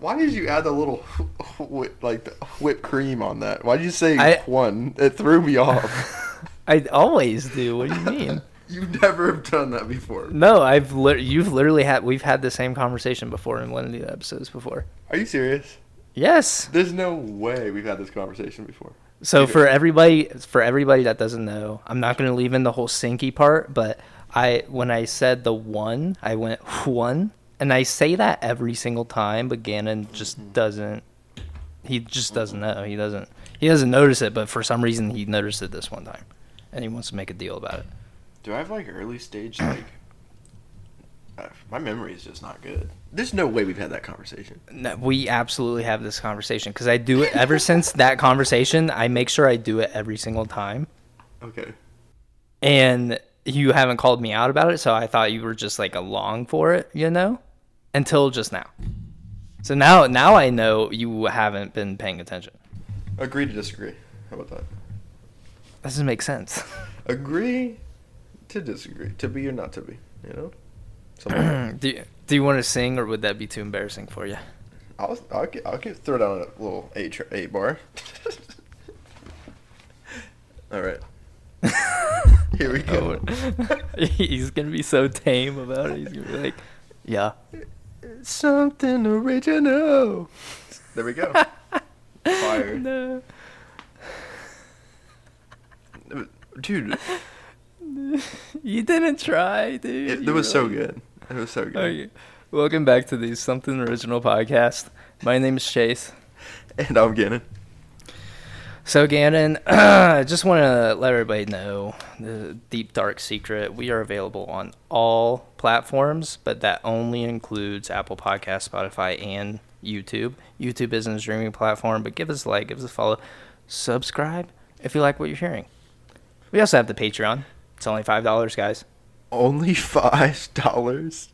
Why did you add the little whip, like the whipped cream on that? Why did you say I- one? It threw me off. I always do. What do you mean? you never have done that before. no, I've lit you've literally had we've had the same conversation before in one of the episodes before. Are you serious? Yes. There's no way we've had this conversation before. So Okay. for everybody for everybody that doesn't know, I'm not going to leave in the whole sinky part, but I when I said the one, I went one, and I say that every single time, but Gannon just doesn't. He just doesn't know. He doesn't. He doesn't notice it, but for some reason he noticed it this one time, and he wants to make a deal about it. Do I have like early stage like? Uh, my memory is just not good. There's no way we've had that conversation. No, we absolutely have this conversation because I do it ever since that conversation. I make sure I do it every single time. Okay. and you haven't called me out about it, so I thought you were just like along for it, you know, until just now. So now, now I know you haven't been paying attention. Agree to disagree. How about that? Doesn't make sense. Agree to disagree. To be or not to be. You know. Like do you, Do you want to sing, or would that be too embarrassing for you? I'll I'll get, I'll get throw down a little eight tr- eight bar. All right. Here we go. Oh, He's gonna be so tame about it. He's gonna be like, "Yeah, Something original. There we go. Fire. no, Dude, you didn't try, dude. it, it was so good. It was so good. Okay. Welcome back to the Something Original podcast. My name is Chase. And I'm Gannon. So Gannon, I just want to let everybody know the deep dark secret. We are available on all platforms, but that only includes Apple Podcast, Spotify, and YouTube. YouTube isn't a streaming platform, but give us a like, give us a follow, subscribe if you like what you're hearing. We also have the Patreon. It's only five dollars, guys. Only five dollars.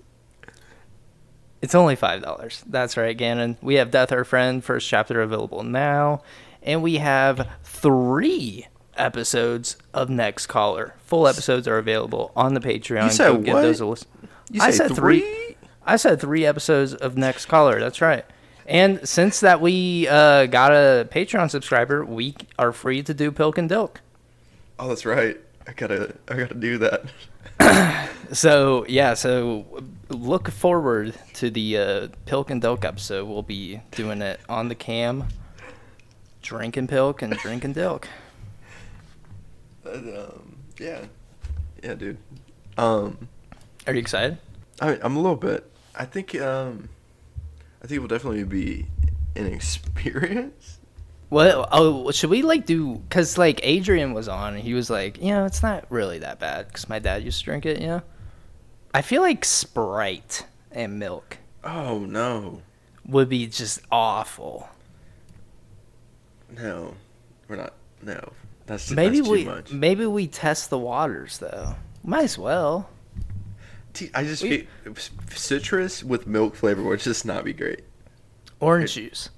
It's only five dollars. That's right, Gannon. We have Death Our Friend first chapter available now, and we have three episodes of Next Caller. Full episodes are available on the Patreon. You said Go what? those a listen. You I said three. three? I said three episodes of Next Caller. That's right. And since that we uh, got a Patreon subscriber, we are free to do Pilk and Dilk. Oh, that's right. I gotta I gotta do that. So yeah, so look forward to the uh, Pilk and Dilk episode. We'll be doing it on the cam, drinking Pilk and drinking Dilk. But, um, yeah, yeah, dude. Um, Are you excited? I I'm a little bit. I think um, I think it will definitely be an experience. Well, oh, should we like do? Cause like Adrian was on, and he was like, you know, it's not really that bad, cause my dad used to drink it. You know, I feel like Sprite and milk Oh no, would be just awful. No, we're not. No, that's Maybe that's too we much. maybe we test the waters though. Might as well. I just We- citrus with milk flavor would just not be great. Orange juice.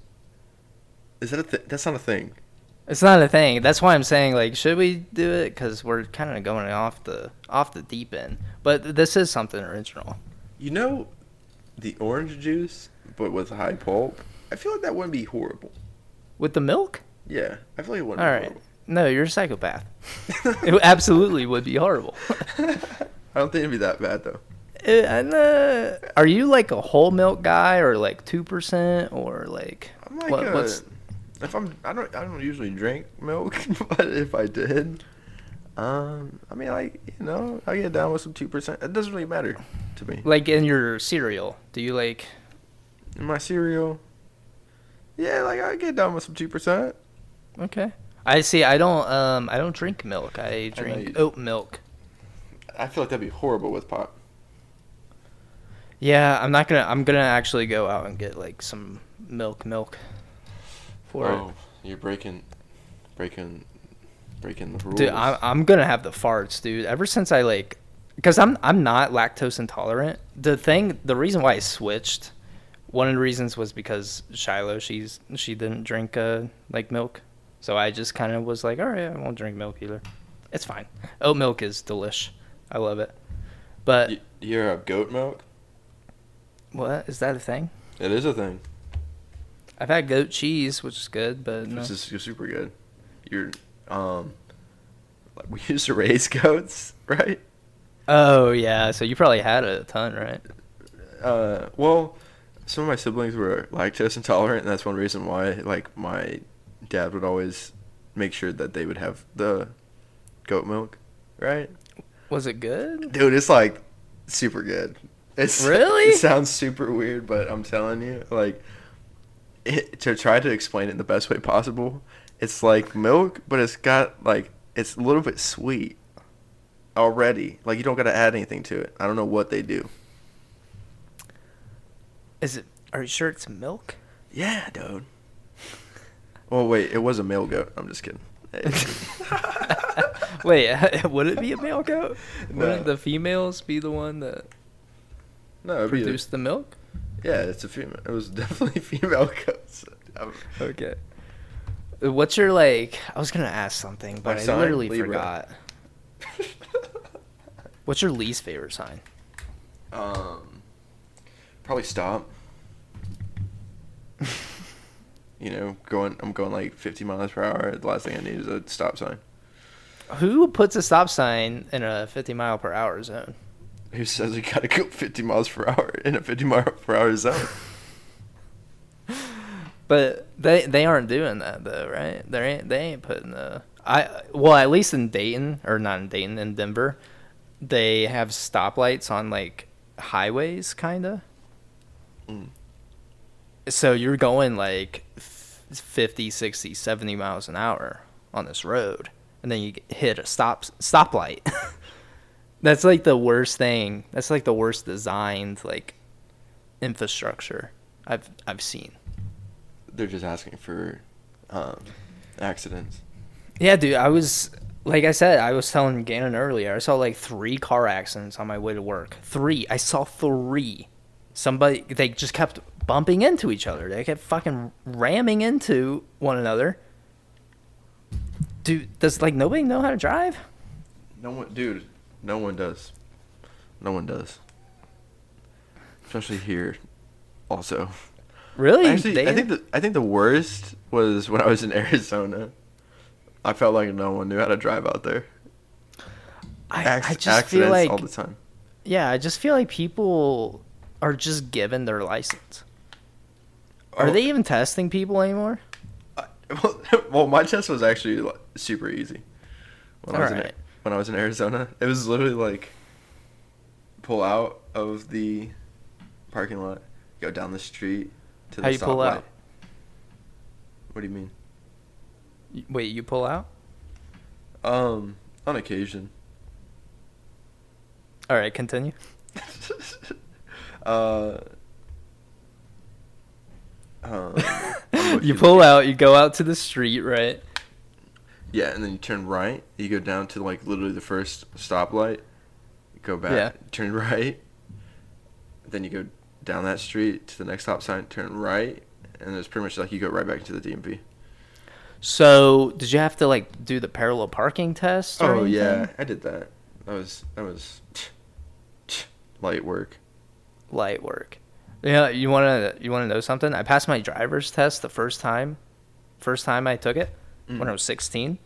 Is that a th- that's not a thing? It's not a thing. That's why I'm saying like, should we do it? Because we're kind of going off the off the deep end. But this is something original. You know, the orange juice, but with high pulp. I feel like that wouldn't be horrible. With the milk? Yeah, I feel like it wouldn't. All be right. horrible. No, you're a psychopath. it absolutely would be horrible. I don't think it'd be that bad though. Uh, and, uh, are you like a whole milk guy or like two percent or like I'm like, what, uh, what's if I'm, I don't, I don't usually drink milk, but if I did, um, I mean, like, you know, I get down with some two percent. It doesn't really matter to me. like in your cereal? Do you like? In my cereal, yeah, like I get down with some two percent. Okay. I see. I don't. Um. I don't drink milk. I drink you- oat milk. I feel like that'd be horrible with pop. Yeah, I'm not gonna. I'm gonna actually go out and get like some milk, milk. For oh, you're breaking, breaking, breaking the it, rules. dude. I'm I'm gonna have the farts, dude. Ever since I like, cause I'm I'm not lactose intolerant. The thing, the reason why I switched, one of the reasons was because Shiloh, she's she didn't drink uh like milk, so I just kind of was like, all right, I won't drink milk either. It's fine. Oat milk is delish. I love it. But Y- you're a goat milk. what is that a thing? It is a thing. I've had goat cheese, which is good, but no. which is super good. You're um, like we used to raise goats, right? Oh yeah, so you probably had a ton, right? Uh, well, some of my siblings were lactose intolerant, and that's one reason why like my dad would always make sure that they would have the goat milk, right? Was it good? Dude, it's like super good. It's Really? It sounds super weird, but I'm telling you, like, it, to try to explain it in the best way possible, it's like milk, but it's got like it's a little bit sweet already. Like you don't got to add anything to it. I don't know what they do. Is it? Are you sure it's milk? Yeah, dude. Well, wait, it was a male goat. I'm just kidding. Wait, would it be a male goat? No. Wouldn't the females be the one that no, be a- the milk? yeah, it's a female. It was definitely female goats. I'm- Okay. What's your like? I was gonna ask something, but My I sign? literally Libra. forgot. What's your least favorite sign? Um, probably stop. You know, going. I'm going like 50 miles per hour. The last thing I need is a stop sign. Who puts a stop sign in a 50 mile per hour zone? Who says you gotta go 50 miles per hour in a 50 mile per hour zone? But they they aren't doing that though, right? They ain't they ain't putting the I well at least in Dayton or not in Dayton in Denver, they have stoplights on like highways kinda. Mm. So you're going like f- 50, 60, 70 miles an hour on this road, and then you hit a stop stoplight. That's like the worst thing. That's like the worst designed like infrastructure I've I've seen. They're just asking for um, accidents. Yeah, dude, I was like I said, I was telling Gannon earlier. I saw like three car accidents on my way to work. Three. I saw three. Somebody they just kept bumping into each other. They kept fucking ramming into one another. Dude, does like nobody know how to drive? No one, dude. No one does. No one does. Especially here. Also, Really? actually, They- I think the I think the worst was when I was in Arizona. I felt like no one knew how to drive out there. I, Acc- I just feel accidents like all the time. yeah, I just feel like people are just given their license. Are Oh. they even testing people anymore? I- well, well, my test was actually super easy. When I was in when I was in Arizona, it was literally like pull out of the parking lot, go down the street to the How you pull stoplight. out? What do you mean? Wait, you pull out? Um, on occasion. All right, continue. uh. Um, you pull out, you go out to the street, right? Yeah, and then you turn right. You go down to like literally the first stoplight. Go back, Yeah. turn right. Then you go down that street to the next stop sign, turn right, and it's pretty much like you go right back into the DMV. So, did you have to like do the parallel parking test? Or Oh yeah. I did that. That was that was light work. Light work. Yeah, you wanna you wanna know something? I passed my driver's test the first time, first time I took it when Mm. I was sixteen.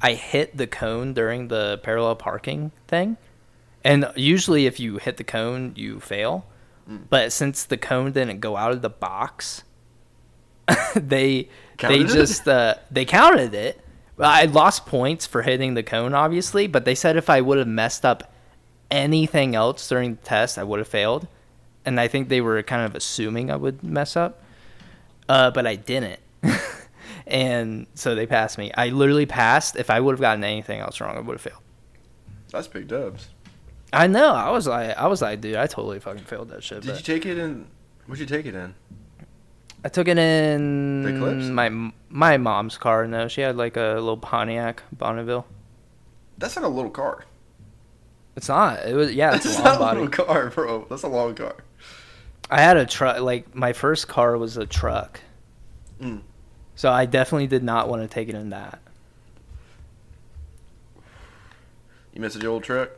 I hit the cone during the parallel parking thing, and usually if you hit the cone, you fail. Mm. But since the cone didn't go out of the box, they Counted they just uh, they counted it. Well, I lost points for hitting the cone, obviously, but they said if I would have messed up anything else during the test, I would have failed. And I think they were kind of assuming I would mess up, uh, but I didn't. and so they passed me. I literally passed. If I would have gotten anything else wrong, I would have failed. That's big dubs. I know. I was like, I was like, dude, I totally fucking failed that shit. Did but- you take it in? What'd you take it in? I took it in The Eclipse? my my mom's car. No, she had like a little Pontiac Bonneville. That's not a little car. It's not. It was yeah. It's a long not a car, bro. That's a long car. I had a truck. Like my first car was a truck, Mm. so I definitely did not want to take it in that. You miss your old truck.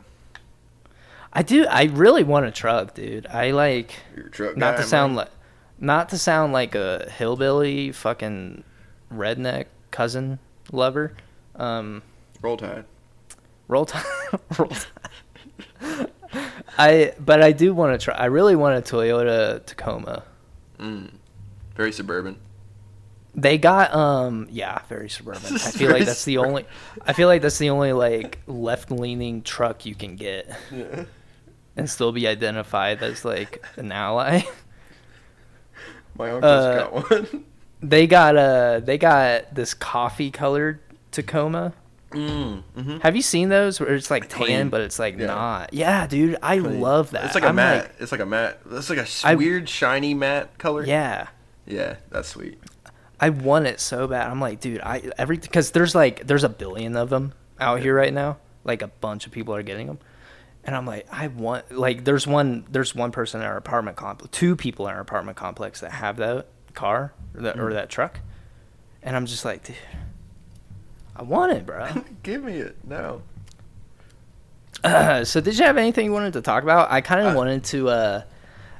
I do. I really want a truck, dude. I like Your truck. not guy, to sound like not to sound like a hillbilly fucking redneck cousin lover. Um, Roll Tide. roll tide, roll tide. I but I do want to try. I really want a Toyota Tacoma. Mm. Very suburban. They got um yeah, very suburban. I feel like that's the only I feel like that's the only like left leaning truck you can get Yeah. and still be identified as like an ally. My uncle's Uh, got one. They got uh they got this coffee colored Tacoma. Mm. hmm Have you seen those where it's like tan Clean. but it's like Yeah. not? Yeah, dude, I love that. It's like a I'm matte. it's like a matte. It's like a I- weird shiny matte color. yeah. Yeah, that's sweet. I want it so bad. I'm like, dude, I every because there's like there's a billion of them out here right now. Like a bunch of people are getting them, and I'm like, I want like there's one there's one person in our apartment complex, two people in our apartment complex that have that car or that, or Mm. that truck, and I'm just like, dude, I want it, bro. Give me it now. Uh, so did you have anything you wanted to talk about? I kind of Uh, wanted to. Uh,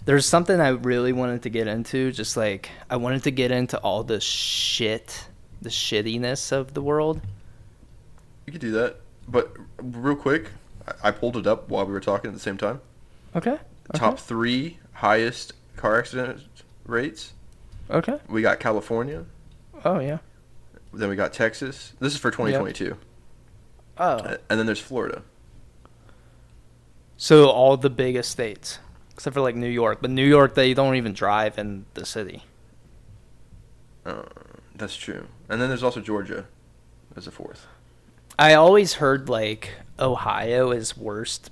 there's something I really wanted to get into. Just like I wanted to get into all the shit, the shittiness of the world. You could do that, but real quick, I- I pulled it up while we were talking at the same time. Okay. Top three highest car accident rates. Okay. We got California. Oh yeah. Then we got Texas. This is for 2022. Oh. Uh, And then there's Florida. So all the biggest states, except for like New York, but New York they don't even drive in the city. Uh, that's true. And then there's also Georgia as a fourth. I always heard like Ohio is worst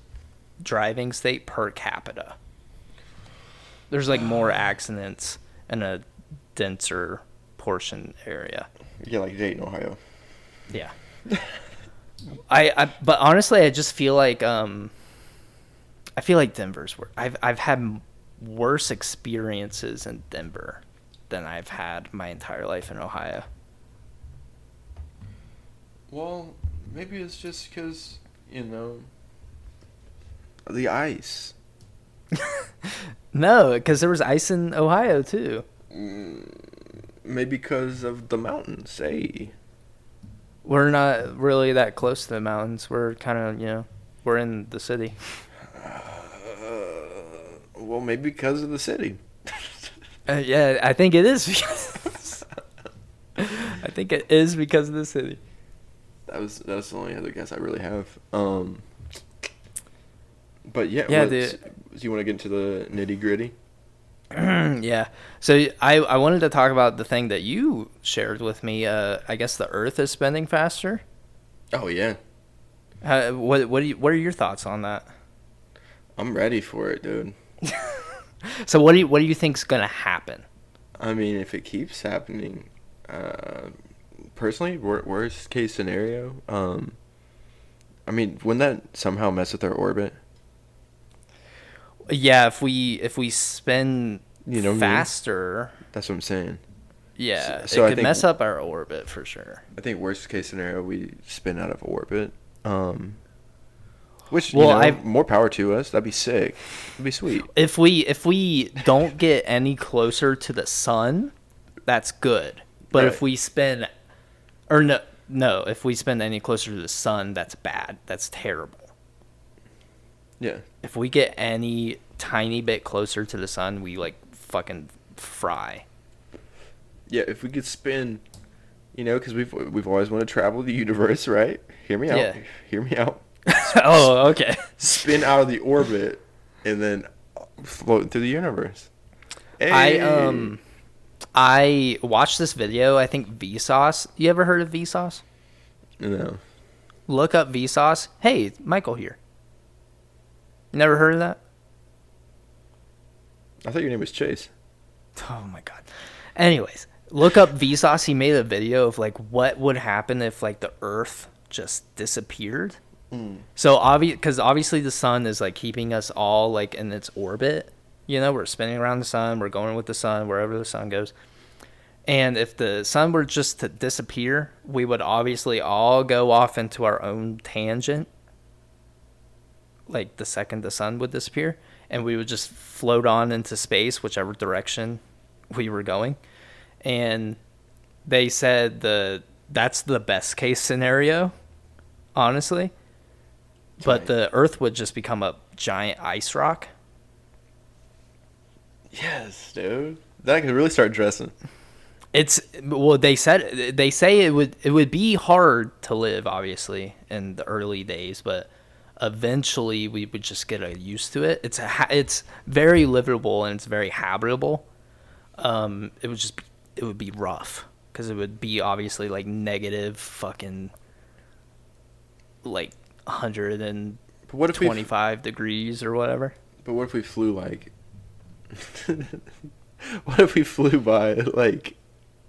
driving state per capita. There's like more accidents in a denser portion area. Yeah, like Dayton, Ohio. Yeah. I, I but honestly I just feel like um I feel like Denver's worse. I've I've had worse experiences in Denver than I've had my entire life in Ohio. Well, maybe it's just because, you know, the ice. No, because there was ice in Ohio too. Mm, maybe because of the mountains, hey. We're not really that close to the mountains. We're kind of, you know, we're in the city. Uh, well, maybe because of the city. Uh, yeah, I think it is. Because I think it is because of the city. That was that's the only other guess I really have. Um, but yeah, Yeah, Do you want to get into the nitty gritty? yeah. So I I wanted to talk about the thing that you shared with me. Uh, I guess the Earth is spinning faster. Oh yeah, Uh, what what do you, what are your thoughts on that? I'm ready for it, dude. So what do you what do you think's gonna happen? I mean, if it keeps happening, uh, personally, wor- worst case scenario, um, I mean, wouldn't that somehow mess with our orbit? Yeah, if we if we spin You know what I mean? faster, That's what I'm saying. yeah, So- so it I could think- mess up our orbit for sure. I think worst case scenario, we spin out of orbit. Um, which Well, you know, I've- more power to us. That'd be sick. That'd be sweet. If we if we don't get any closer to the sun, that's good. But if we spin, or no, no, if we spend any closer to the sun, that's bad. That's terrible. Yeah. If we get any tiny bit closer to the sun, we like fucking fry. Yeah, if we could spin, you know, because we've we've always wanted to travel the universe, right? Hear me out. Yeah. Hear me out. oh, okay. Spin out of the orbit and then float through the universe. I Hey! um, I watched this video. I think Vsauce. You ever heard of Vsauce? no. Look up Vsauce. Hey, Michael here. Never heard of that? I thought your name was Chase. Oh my god. Anyways, look up Vsauce. He made a video of like what would happen if like the Earth just disappeared. Hmm. So obvious, because obviously the sun is like keeping us all like in its orbit. You know, we're spinning around the sun. We're going with the sun wherever the sun goes. And if the sun were just to disappear, we would obviously all go off into our own tangent. Like the second the sun would disappear, and we would just float on into space, whichever direction we were going, and they said the that's the best case scenario, honestly. But Right. the Earth would just become a giant ice rock. Yes, dude. I could really start dressing. It's well, they said they say it would it would be hard to live, obviously, in the early days, but eventually we would just get used to it. It's a ha- it's very livable and it's very habitable. Um, it would just be, it would be rough because it would be obviously like negative fucking like hundred and what if we? twenty five degrees or whatever. But what if we flew like? what if we flew by like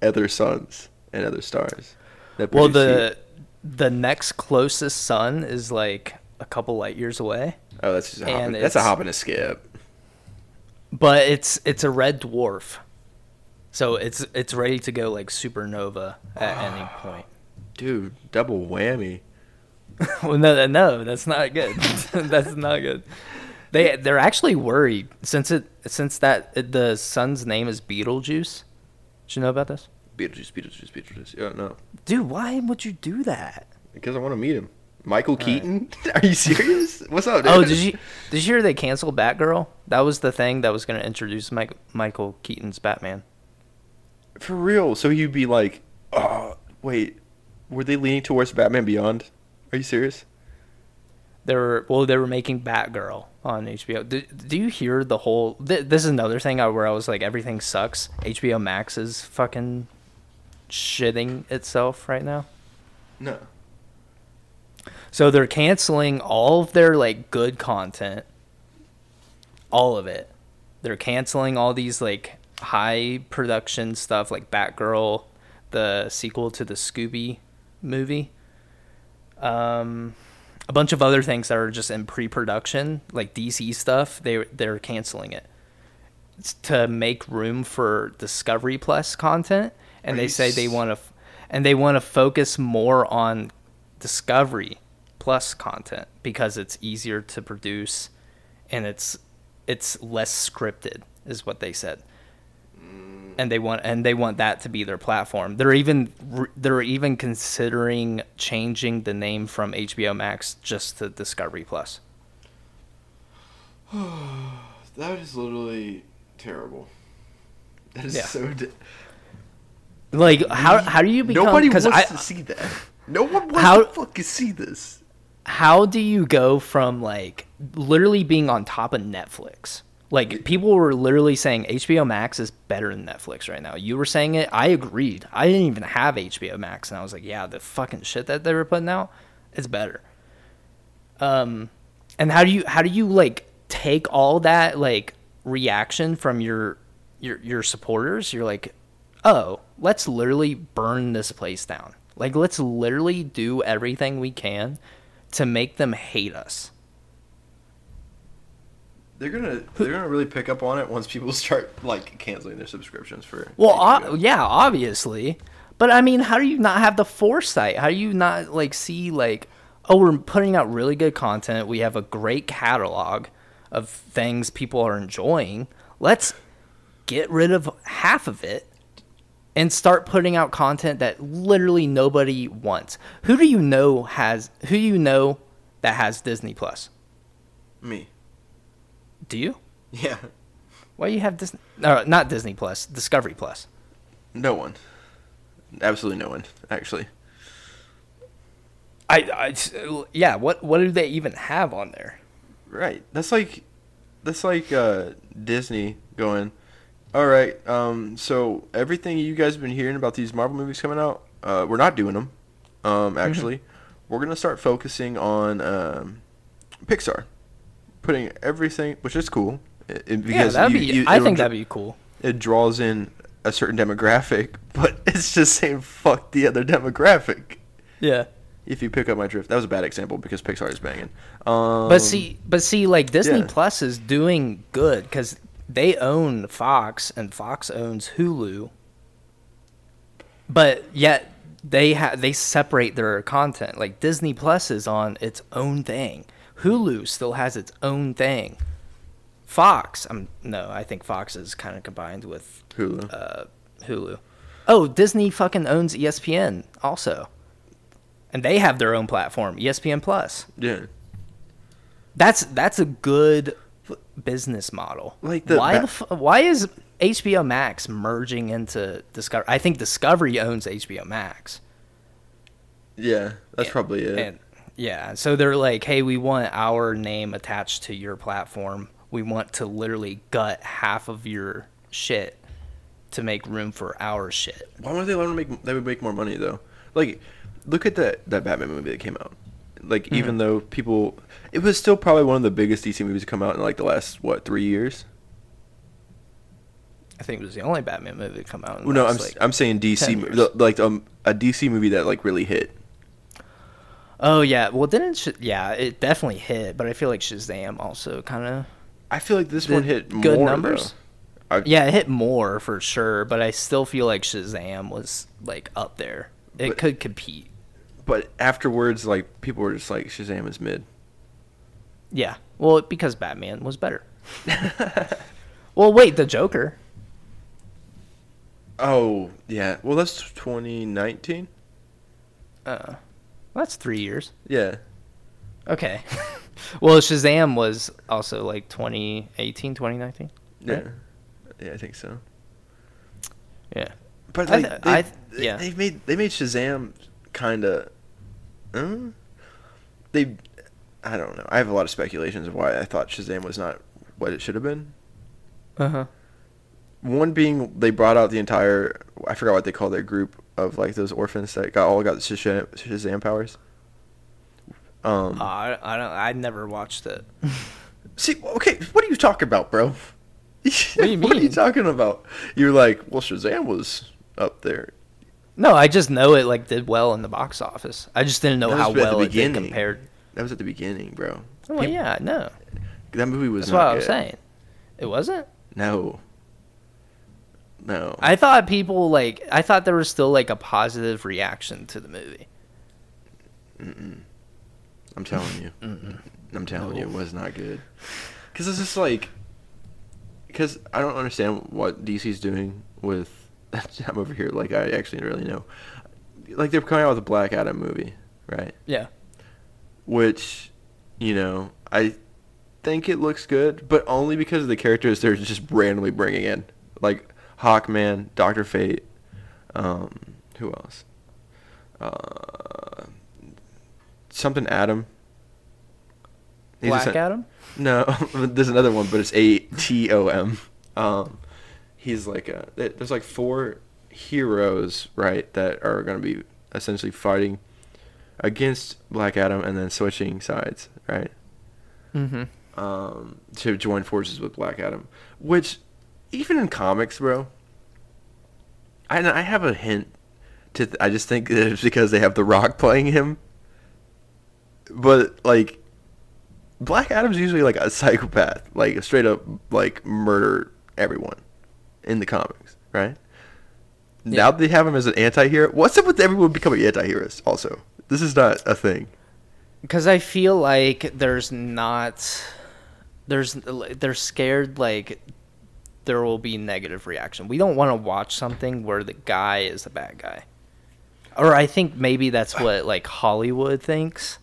other suns and other stars? that Well, produce heat? the the next closest sun is like a couple light years away. oh, that's just a hop that's a hop and a skip. but it's it's a red dwarf so it's it's ready to go like supernova at any point Dude, double whammy. well no no that's not good that's not good they they're actually worried since it since that the sun's name is Betelgeuse did you know about this Beetlejuice, Beetlejuice, Beetlejuice. Yeah, no, dude why would you do that because I want to meet him. Michael right. Keaton? Are you serious? What's up, oh, dude? oh did you did you hear they canceled batgirl that was the thing that was going to introduce Mike, michael keaton's batman For real? So you'd be like, oh, wait, were they leaning towards Batman Beyond? Are you serious? They were well. They were making Batgirl on HBO. Do, do you hear the whole? Th- this is another thing where I was like, everything sucks. HBO Max is fucking shitting itself right now. No. So they're canceling all of their like good content. All of it. They're canceling all these like high production stuff like Batgirl, the sequel to the Scooby movie. Um a bunch of other things that are just in pre-production, like DC stuff, they they're canceling it. It's to make room for Discovery Plus content and Are they say they want to and they want to focus more on Discovery Plus content because it's easier to produce and it's it's less scripted is what they said. Mm. And they want and they want that to be their platform. They're even they're even considering changing the name from HBO Max just to Discovery Plus. That is literally terrible. That is Yeah. so. Di- Like how how do you become Nobody wants I to see that. No one wants How- to fucking see this. How do you go from like literally being on top of Netflix? Like people were literally saying HBO Max is better than Netflix right now. You were saying it, I agreed. I didn't even have HBO Max and I was like, yeah, the fucking shit that they were putting out, it's better. Um and how do you how do you like take all that like reaction from your your your supporters? You're like, "Oh, let's literally burn this place down." Like let's literally do everything we can to make them hate us. They're gonna they're gonna really pick up on it once people start like canceling their subscriptions for. Well, o- yeah, obviously. But I mean, how do you not have the foresight? How do you not like see like, oh, we're putting out really good content. We have a great catalog of things people are enjoying. Let's get rid of half of it and start putting out content that literally nobody wants. Who do you know has who do you know that has Disney Plus? me. Do you? Yeah. Why do you have Disney? No, not Disney Plus. Discovery Plus. No one. Absolutely no one. Actually. I, I yeah. What what do they even have on there? Right. That's like that's like uh Disney going, All right, um so everything you guys have been hearing about these Marvel movies coming out, uh we're not doing them. Um actually, we're going to start focusing on um Pixar. Putting everything, which is cool. it- it- Yeah, because that'd you- be. you- I it'll think dr- that'd be cool. it draws in a certain demographic, but it's just saying fuck the other demographic. Yeah. If you pick up my drift, that was a bad example because Pixar is banging. Um, But see, but see, like Disney yeah. Plus is doing good because they own Fox and Fox owns Hulu. But yet they ha- they separate their content. Like Disney Plus is on its own thing. Hulu still has its own thing. Fox. I'm no, I think Fox is kind of combined with Hulu. uh, Hulu. Oh, Disney fucking owns ESPN also, and they have their own platform, ESPN Plus. yeah. That's that's a good business model. Like the why ba- the f- why is HBO Max merging into Discovery? I think Discovery owns HBO Max. Yeah, that's And- probably it. And yeah, so they're like, "Hey, we want our name attached to your platform. We want to literally gut half of your shit to make room for our shit." Why would they let to make? They would make more money though. Like, look at that that Batman movie that came out. Like, Mm-hmm. even though people, it was still probably one of the biggest DC movies to come out in like the last what three years. I think it was the only Batman movie to come out. in the Well, no, I'm like- I'm saying DC, the- like um a DC movie that like really hit. Oh yeah, well didn't Sh- yeah it definitely hit, but I feel like Shazam also kind of I feel like this one hit good more, numbers? I, yeah it hit more for sure, but I still feel like Shazam was like up there. It But- could compete. But afterwards, like people were just like Shazam is mid. Yeah, well because Batman was better. Well, wait, the Joker. Oh yeah, well that's 2019. Uh, that's three years. Yeah, Okay. well, Shazam was also like 2018, 2019. yeah, Right. yeah. I think so. Yeah. But I like, th- they, I th- yeah. they made they made Shazam kind of. Uh, they, I don't know. I have a lot of speculations of why I thought Shazam was not what it should have been. Uh huh. One being they brought out the entire I forgot what they call their group of like those orphans that got all got Shazam, Shazam powers. Um, I, I don't. I never watched it. see, okay, what are you talking about, bro? what do you What are you talking about? You're like, well, Shazam was up there. No, I just know it like did well in the box office. I just didn't know That how was at the well it did beginning. compared. That was at the beginning, bro. Oh, well, Peop- yeah, no. That movie was That's not what I was good. saying. It wasn't. No. No. I thought people like. I thought there was still like a positive reaction to the movie. I'm telling you. I'm telling you, it was not good. Because it's just like, because I don't understand what DC's doing with. I'm over here like I actually really know. Like they're coming out with a Black Adam movie, right? Yeah. Which, you know, I think it looks good, but only because of the characters they're just randomly bringing in, like Hawkman, Doctor Fate, um, who else? Uh, something Adam. He's Black essen- Adam. No, there's another one, but it's A T O M. Um, he's like a. There's like four heroes, right, that are going to be essentially fighting against Black Adam and then switching sides, right? Mm-hmm. Um, to join forces with Black Adam, which even in comics, bro. I I have a hint to. Th- I just think that it's because they have The Rock playing him. But like, Black Adam's usually like a psychopath, like a straight up like murder everyone in the comics, right? Now they have him as an anti-hero. What's up with everyone becoming anti-heroes? Also, this is not a thing. Because I feel like there's not, there's they're scared like there will be negative reaction. We don't want to watch something where the guy is the bad guy, or I think maybe that's what like Hollywood thinks.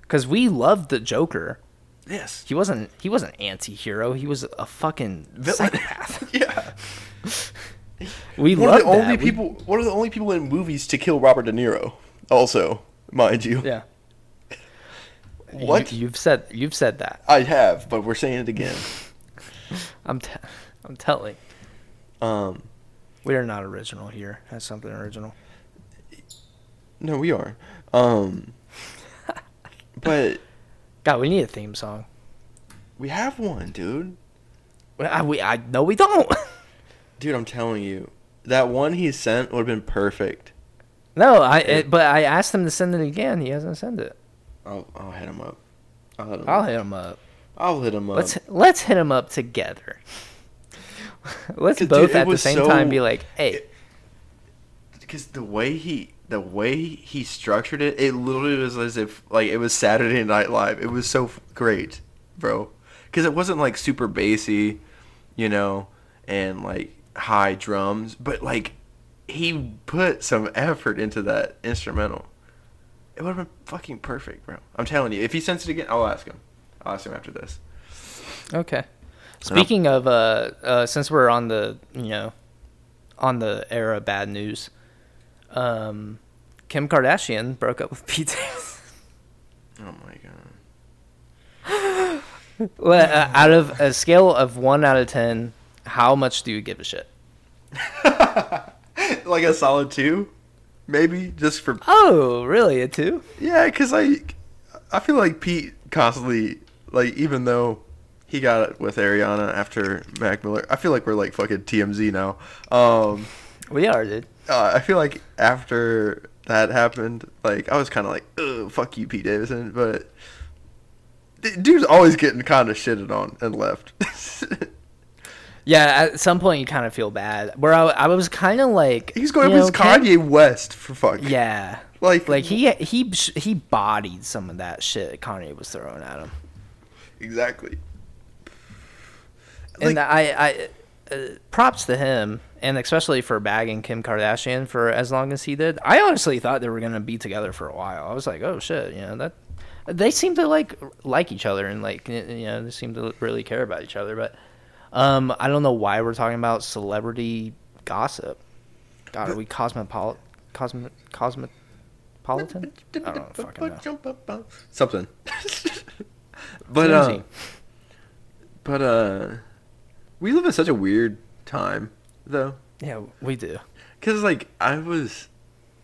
Because we loved the Joker. Yes. He wasn't he wasn't anti-hero. He was a fucking Villain. psychopath. yeah. We one loved of the only that. We- people. One of the only people in movies to kill Robert De Niro. Also, mind you. yeah. What? You, have said you've said that. I have, but we're saying it again. I'm t- I'm telling. Um, We are not original here. That's something original. no, we are. Um, but God, we need a theme song. we have one, dude. Well, I, we I no we don't. Dude, I'm telling you, that one he sent would have been perfect. no, I it, but I asked him to send it again. He hasn't sent it. I'll, I'll hit him up. I'll hit him. I'll up. hit him up. I'll hit him up. Let's let's hit him up together. let's both dude, at the same so- time be like, "Hey, because the way he the way he structured it, it literally was as if like it was Saturday Night Live. It was so f- great, bro. because it wasn't like super bassy, you know, and like high drums, but like he put some effort into that instrumental. It would have been fucking perfect, bro. I'm telling you. If he sends it again, I'll ask him. I'll ask him after this. Okay. Speaking of, uh, uh, since we're on the, you know, on the era of bad news, um, Kim Kardashian broke up with Pete. Oh my god. Well, uh, out of a scale of one out of ten, how much do you give a shit? like a solid two, maybe just for Oh, really? A two? yeah, because I I feel like Pete constantly like even though he got it with Ariana after Mac Miller, I feel like we're like fucking TMZ now. Um, We are, dude. uh, I feel like after that happened, like I was kind of like, Ugh, fuck you, Pete Davidson, but dude's always getting kind of shitted on and left. Yeah, at some point you kind of feel bad. Where I, I was kind of like, He's going you up against know, Kim- Kanye West for fuck. Yeah, Like- like he he he bodied some of that shit Kanye was throwing at him. exactly. and I, I uh, props to him, and especially for bagging Kim Kardashian for as long as he did. I honestly thought they were gonna be together for a while. I was like, oh shit, you know that. They seem to like like each other and like you know they seem to really care about each other. But um, I don't know why we're talking about celebrity gossip. God, are we cosmopolit cosmo cosmopolitan? I don't fucking know. Something. but uh, but uh, we live in such a weird time though, Yeah, we do. because like I was,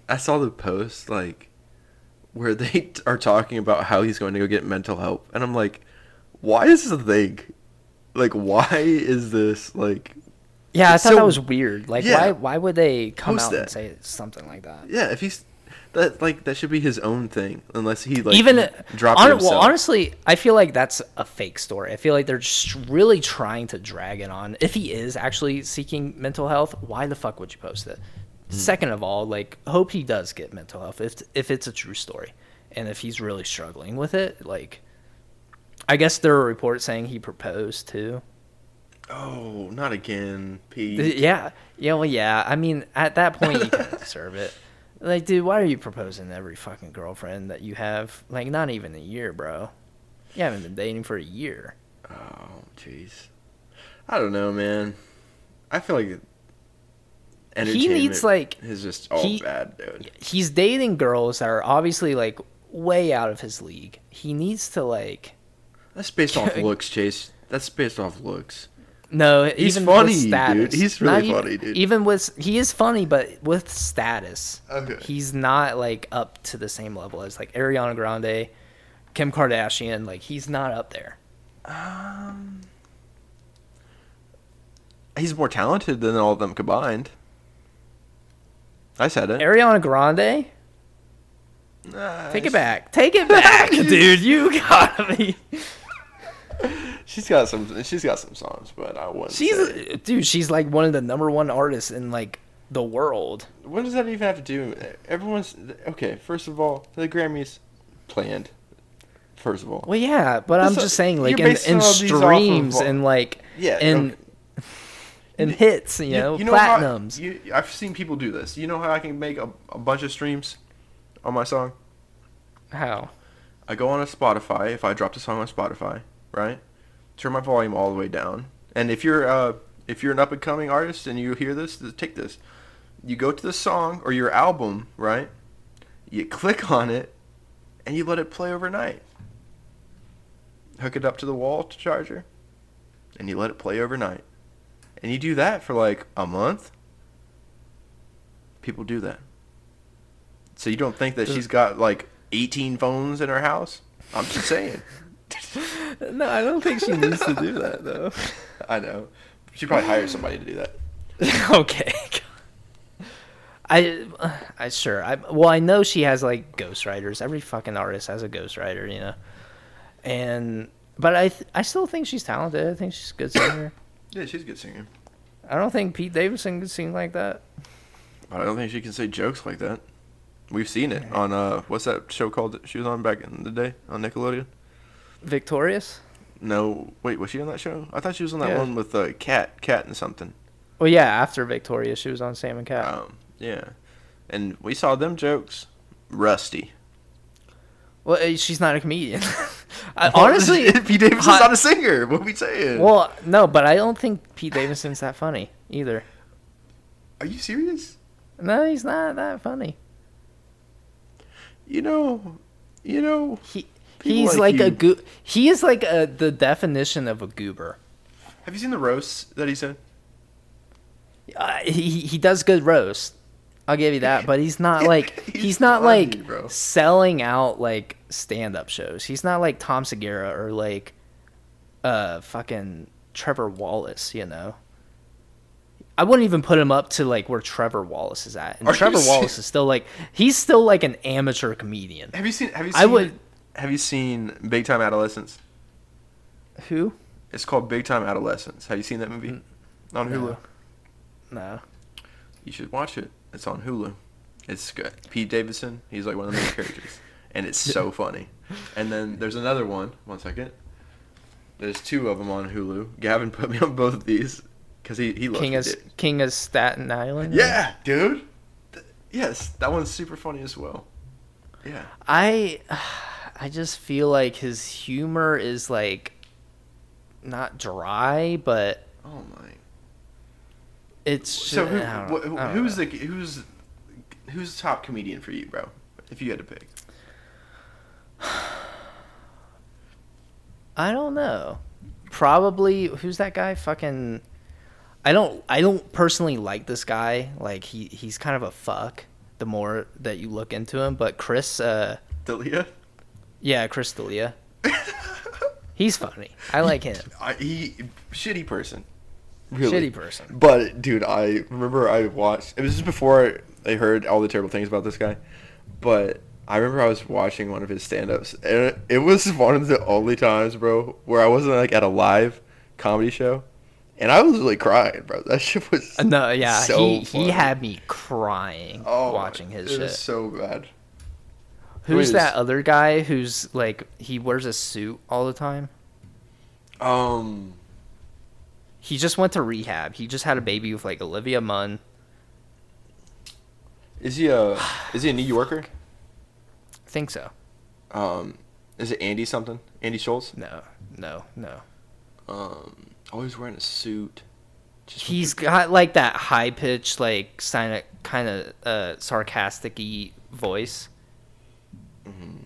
I saw the post like where they are talking about how he's going to go get mental help, and I'm like, why is this a thing? Like, why is this like? Yeah, I thought so- that was weird. Like, Yeah. why why would they come out and say something like that? Yeah, if he's that like that should be his own thing, unless he like Even dropped it himself. well, honestly, I feel like that's a fake story. I feel like they're just really trying to drag it on. If he is actually seeking mental health, why the fuck would you post it? Hmm. Second of all, like, hope he does get mental health if if it's a true story, and if he's really struggling with it. Like, I guess there are reports saying he proposed too. oh, not again, Pete. Yeah, yeah, well, yeah. I mean, at that point, you of deserve it. Like, dude, why are you proposing to every fucking girlfriend that you have? Like, not even a year, bro. You haven't been dating for a year. Oh, jeez. I don't know, man. I feel like He needs, like- is just all he- bad, dude. He's dating girls that are obviously like way out of his league. He needs to like. That's based off looks, Chase. That's based off looks. No, He's even funny, with dude. status. He's really Not even- funny, dude. Even with he is funny, but with status, Okay. he's not like up to the same level as like Ariana Grande, Kim Kardashian. Like he's not up there. Um, he's more talented than all of them combined. I said it. Ariana Grande, Nah, take it back, take it back, dude. You gotta be. She's got some. She's got some songs, but I wouldn't. She's say- dude. She's like one of the number one artists in like the world. What does that even have to do? Everyone's okay. First of all, the Grammys planned. First of all, Well, yeah, but I'm just saying, like in, in all these off of, streams uh, and like yeah, in okay. in hits, you, know, how- platinums. you, I've seen people do this. You know how I can make a, a bunch of streams on my song? How? I go on a Spotify. If I drop a song on Spotify, right? Turn my volume all the way down. And if you're uh, if you're an up and coming artist and you hear this, take this. You go to the song or your album, right? You click on it, and you let it play overnight. Hook it up to the wall to charger, and you let it play overnight. And you do that for like a month. People do that. So you don't think that she's got like 18 phones in her house? I'm just saying. No, I don't think she needs to do that though. I know. She probably hired somebody to do that. okay. I, I sure. I well, I know she has like ghostwriters. Every fucking artist has a ghostwriter, you know. And but I, th- I still think she's talented. I think she's a good singer. Yeah, she's a good singer. I don't think Pete Davidson could sing like that. I don't think she can say jokes like that. We've seen it on uh what's that show called that she was on back in the day on Nickelodeon? Victorious. No, wait, was she on that show? I thought she was on that Yeah. one with uh, Cat, Cat and something. Well, yeah, after Victorious, she was on Sam and Cat. Um, yeah, and we saw them jokes. Rusty. well, eh, she's not a comedian. I, honestly, Pete Davidson's not a singer. What are we saying? well, no, but I don't think Pete Davidson's that funny either. are you serious? No, he's not that funny. You know, you know. He People he's like like, a goo. He is like a the definition of a goober. Have you seen the roasts that he said? Uh, he he does good roast. I'll give you that, but he's not like He's he's, not funny, like bro. selling out like stand up shows. He's not like Tom Segura or like uh fucking Trevor Wallace, you know. I wouldn't even put him up to like where Trevor Wallace is at. And Are Trevor Wallace is still like he's still like an amateur comedian. Have you seen? Have you seen? I would Have you seen Big Time Adolescence? who? It's called Big Time Adolescence. Have you seen that movie Mm, on Hulu? no. No. You should watch it. It's on Hulu. It's good. Pete Davidson. He's like one of the main characters, and it's so funny. And then there's another one. One second. There's two of them on Hulu. Gavin put me on both of these because he he loves King of King of Staten Island. Yeah, dude. Th- Yes, that one's super funny as well. Yeah. I I just feel like his humor is like not dry, but Oh my. it's So who, wh- who- who's know. the who's who's the top comedian for you, bro? If you had to pick. I don't know. Probably who's that guy? Fucking I don't I don't personally like this guy. Like he he's kind of a fuck the more that you look into him, but Chris uh D'Elia. Yeah, Chris D'Elia. He's funny. I like him. I, he shitty person. Really. Shitty person. But dude, I remember I watched. It was just before I heard all the terrible things about this guy. But I remember I was watching one of his stand-ups, and it, it was one of the only times, bro, where I wasn't like at a live comedy show, and I was really crying, bro. That shit was Uh, No, yeah, so he funny. he had me crying Oh, watching his it shit. was so bad. Who's that other guy who's like he wears a suit all the time? Um, He just went to rehab. He just had a baby with like Olivia Munn. is he a is he a New Yorker? I think so. Um, is it Andy something? Andy Schultz? No, no, no. Um, always wearing a suit. Just He's got like that high pitched, like kind of kind of uh, sarcastic voice. Mhm.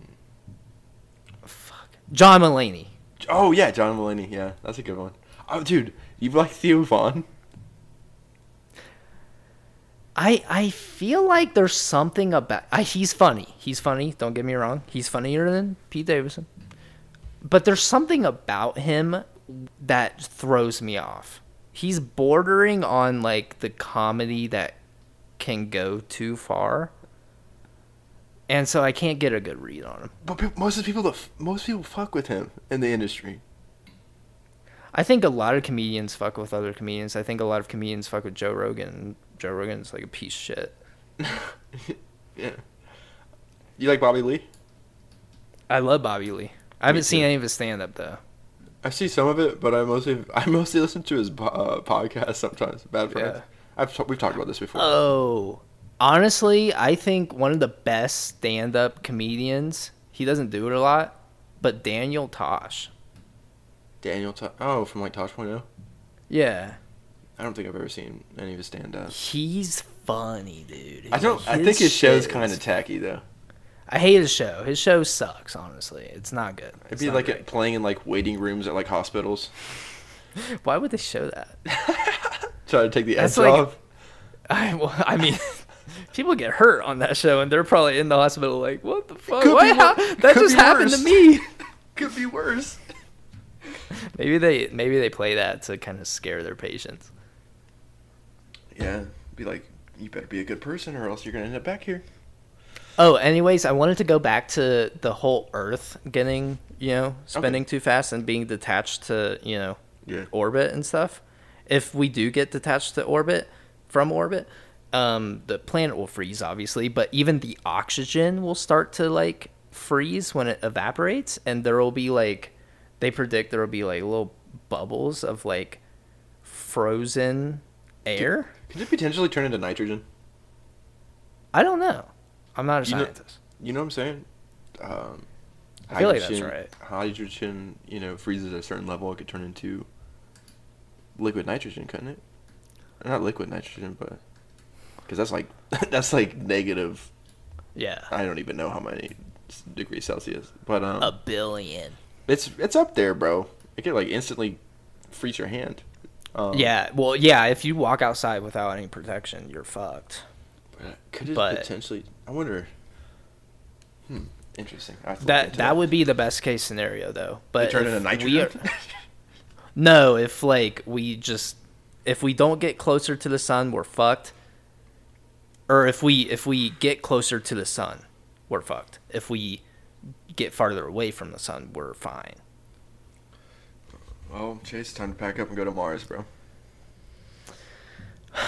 Fuck. John Mulaney. Oh yeah, John Mulaney. Yeah, that's a good one. Oh, dude, you like Theo Von? I I feel like there's something about I, he's funny. He's funny. Don't get me wrong. He's funnier than Pete Davidson. But there's something about him that throws me off. He's bordering on like the comedy that can go too far. And so I can't get a good read on him. But most of the people that most people fuck with him in the industry. I think a lot of comedians fuck with other comedians. I think a lot of comedians fuck with Joe Rogan. Joe Rogan's like a piece of shit. yeah. You like Bobby Lee? I love Bobby Lee. I haven't seen any of his stand up though. I see some of it, but I mostly I mostly listen to his uh, podcast sometimes. Bad friends. Yeah. I've we've talked about this before. Oh, honestly, I think one of the best stand-up comedians. He doesn't do it a lot, but Daniel Tosh. Daniel. Tosh? oh, from like Tosh.0. Yeah, I don't think I've ever seen any of his stand up. he's funny, dude. I don't. I think his show's kind of tacky though. I hate his show. His show sucks. Honestly, it's not good. It'd It's be like it playing in like waiting rooms at like hospitals. Why would they show that? Try to take the That's edge like- off. I, well, I mean, people get hurt on that show, and they're probably in the hospital like, "What the fuck? Be how, that just happened to me." Could be worse. maybe they maybe they play that to kind of scare their patients. Yeah. Be like, you better be a good person, or else you're gonna end up back here. Oh, anyways, I wanted to go back to the whole Earth getting, you know, spinning too fast and being detached to, you know, Yeah. orbit and stuff. If we do get detached to orbit from orbit, um, the planet will freeze, obviously, but even the oxygen will start to like freeze when it evaporates, and there will be like they predict there will be like little bubbles of like frozen air. Could it potentially turn into nitrogen? I don't know. I'm not a You know- scientist. You know what I'm saying? Um, I feel like that's right. Hydrogen, you know, freezes at a certain level, it could turn into liquid nitrogen, couldn't it? Not liquid nitrogen, but because that's like that's like negative. yeah. I don't even know how many degrees Celsius, but um, A billion. it's it's up there, bro. It could like instantly freeze your hand. Um, Yeah, well, yeah. If you walk outside without any protection, you're fucked. could it but- potentially? I wonder. Hmm. Interesting. I have That that would be the best case scenario, though. But turn into nitrogen. are- no, if like we just if we don't get closer to the sun, we're fucked. Or if we if we get closer to the sun, we're fucked. If we get farther away from the sun, we're fine. well, Chase, time to pack up and go to Mars, bro.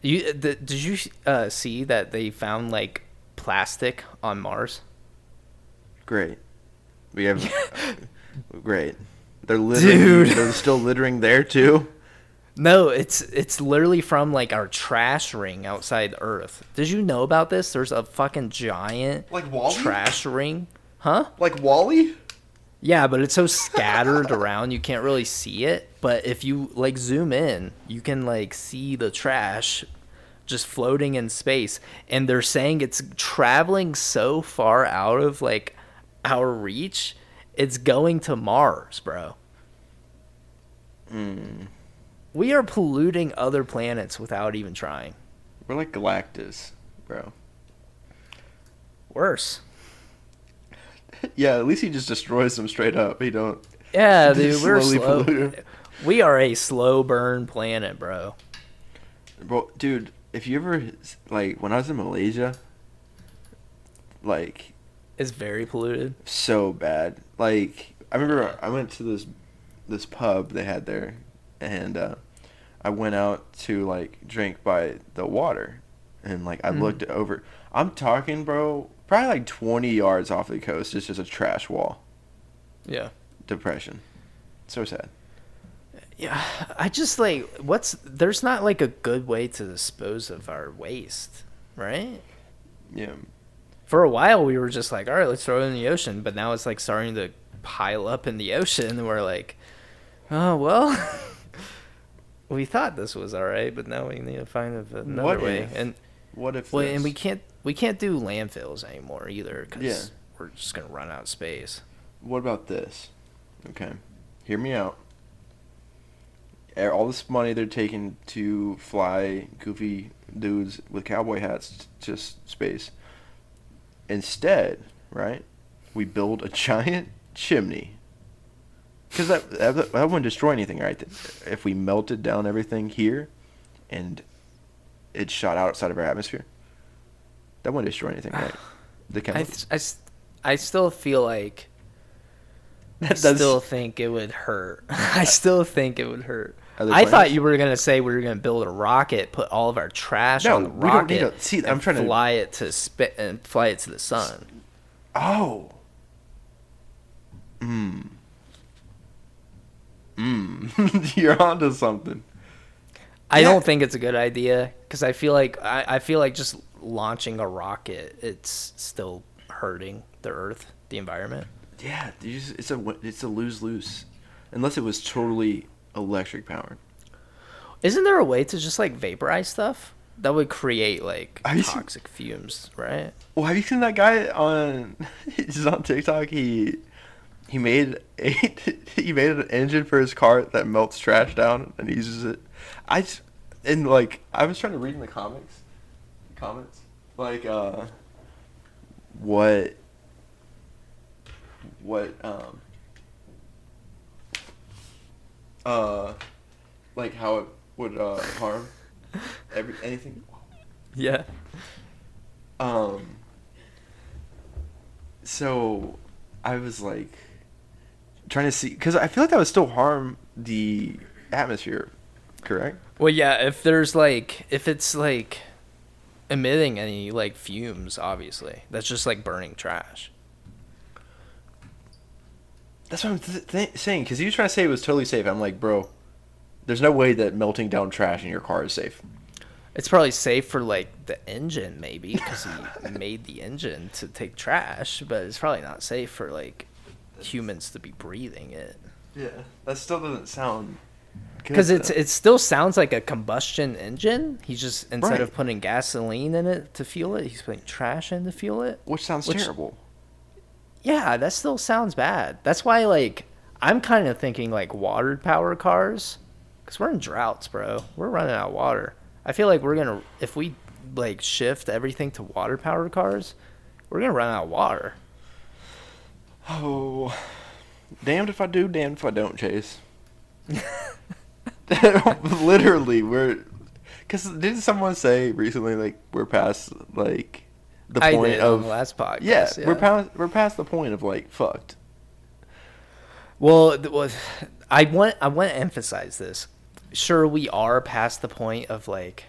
You the, did you uh, see that they found like plastic on Mars? Great. We have great. They're littering. Dude. They're still littering there too. No, it's it's literally from like our trash ring outside Earth. Did you know about this? There's a fucking giant Like Wall-E? trash ring, huh? Like Wall-E. Yeah, but it's so scattered around you can't really see it. But if you like zoom in, you can like see the trash just floating in space. And they're saying it's traveling so far out of like our reach, it's going to Mars, bro. Mm. We are polluting other planets without even trying. We're like Galactus, bro. Worse. Yeah, at least he just destroys them straight up. He don't. Yeah, dude, we're slowly slow. We are a slow burn planet, bro. Bro, dude, if you ever like when I was in Malaysia, like It's very polluted. so bad. Like I remember I went to this this pub they had there, and uh, I went out to like drink by the water, and like I Mhm. looked over. I'm talking, bro. Probably like 20 yards off the coast. It's just a trash wall. Yeah. Depression. So sad. Yeah, I just like what's there's not like a good way to dispose of our waste, right? Yeah. For a while we were just like, all right, let's throw it in the ocean, but now it's like starting to pile up in the ocean, and we're like, oh well, we thought this was all right, but now we need to find a- another What way. if- And What if? well, and we can't we can't do landfills anymore either because Yeah. we're just gonna run out of space. What about this? Okay, hear me out. All this money they're taking to fly goofy dudes with cowboy hats to just space. Instead, right, we build a giant chimney. Because that, that that wouldn't destroy anything, right? If we melted down everything here, and it shot outside of our atmosphere, that wouldn't destroy anything, right? The I, chemicals. I, s- I still feel like I That does- still think it would hurt. I uh, still think it would hurt. I thought you were gonna say we were gonna build a rocket, put all of our trash No, on the we don't rocket, need to- see, I'm trying to- fly it to spit and fly it to the sun. Oh. Mmm. Mmm. You're onto something. I Yeah. don't think it's a good idea because I feel like I, I feel like just launching a rocket, it's still hurting the Earth, the environment. Yeah, just, it's a it's a lose lose, unless it was totally electric powered. Isn't there a way to just like vaporize stuff that would create like you seen- toxic fumes, right? Well, have you seen that guy on? He's on TikTok. He he made a he made an engine for his car that melts trash down and uses it. I just, and like I was trying to read in the comics, comments like uh, what what um uh like how it would uh harm every anything Yeah. um. So, I was like, trying to see because I feel like that would still harm the atmosphere, correct? Well, yeah, if there's like if it's like emitting any like fumes, obviously. That's just like burning trash. That's what I'm th- th- saying. Because he was trying to say it was totally safe. I'm like, bro, there's no way that melting down trash in your car is safe. It's probably safe for like the engine, maybe, because he made the engine to take trash. But it's probably not safe for like humans to be breathing it. Yeah, that still doesn't sound. Because it's it still sounds like a combustion engine. He's just instead Right. of putting gasoline in it to fuel it, he's putting trash in to fuel it. which sounds which- terrible. Yeah, that still sounds bad. That's why like I'm kind of thinking like water powered cars, because we're in droughts, bro. We're running out of water. I feel like we're gonna if we like shift everything to water powered cars, we're gonna run out of water. Oh, damned if I do, damned if I don't, Chase. Literally, we're. Because didn't someone say recently, like, we're past, like, the I point of. the last podcast. yeah, we're past we're past the point of like fucked. Well, well, I want I want to emphasize this. Sure, we are past the point of like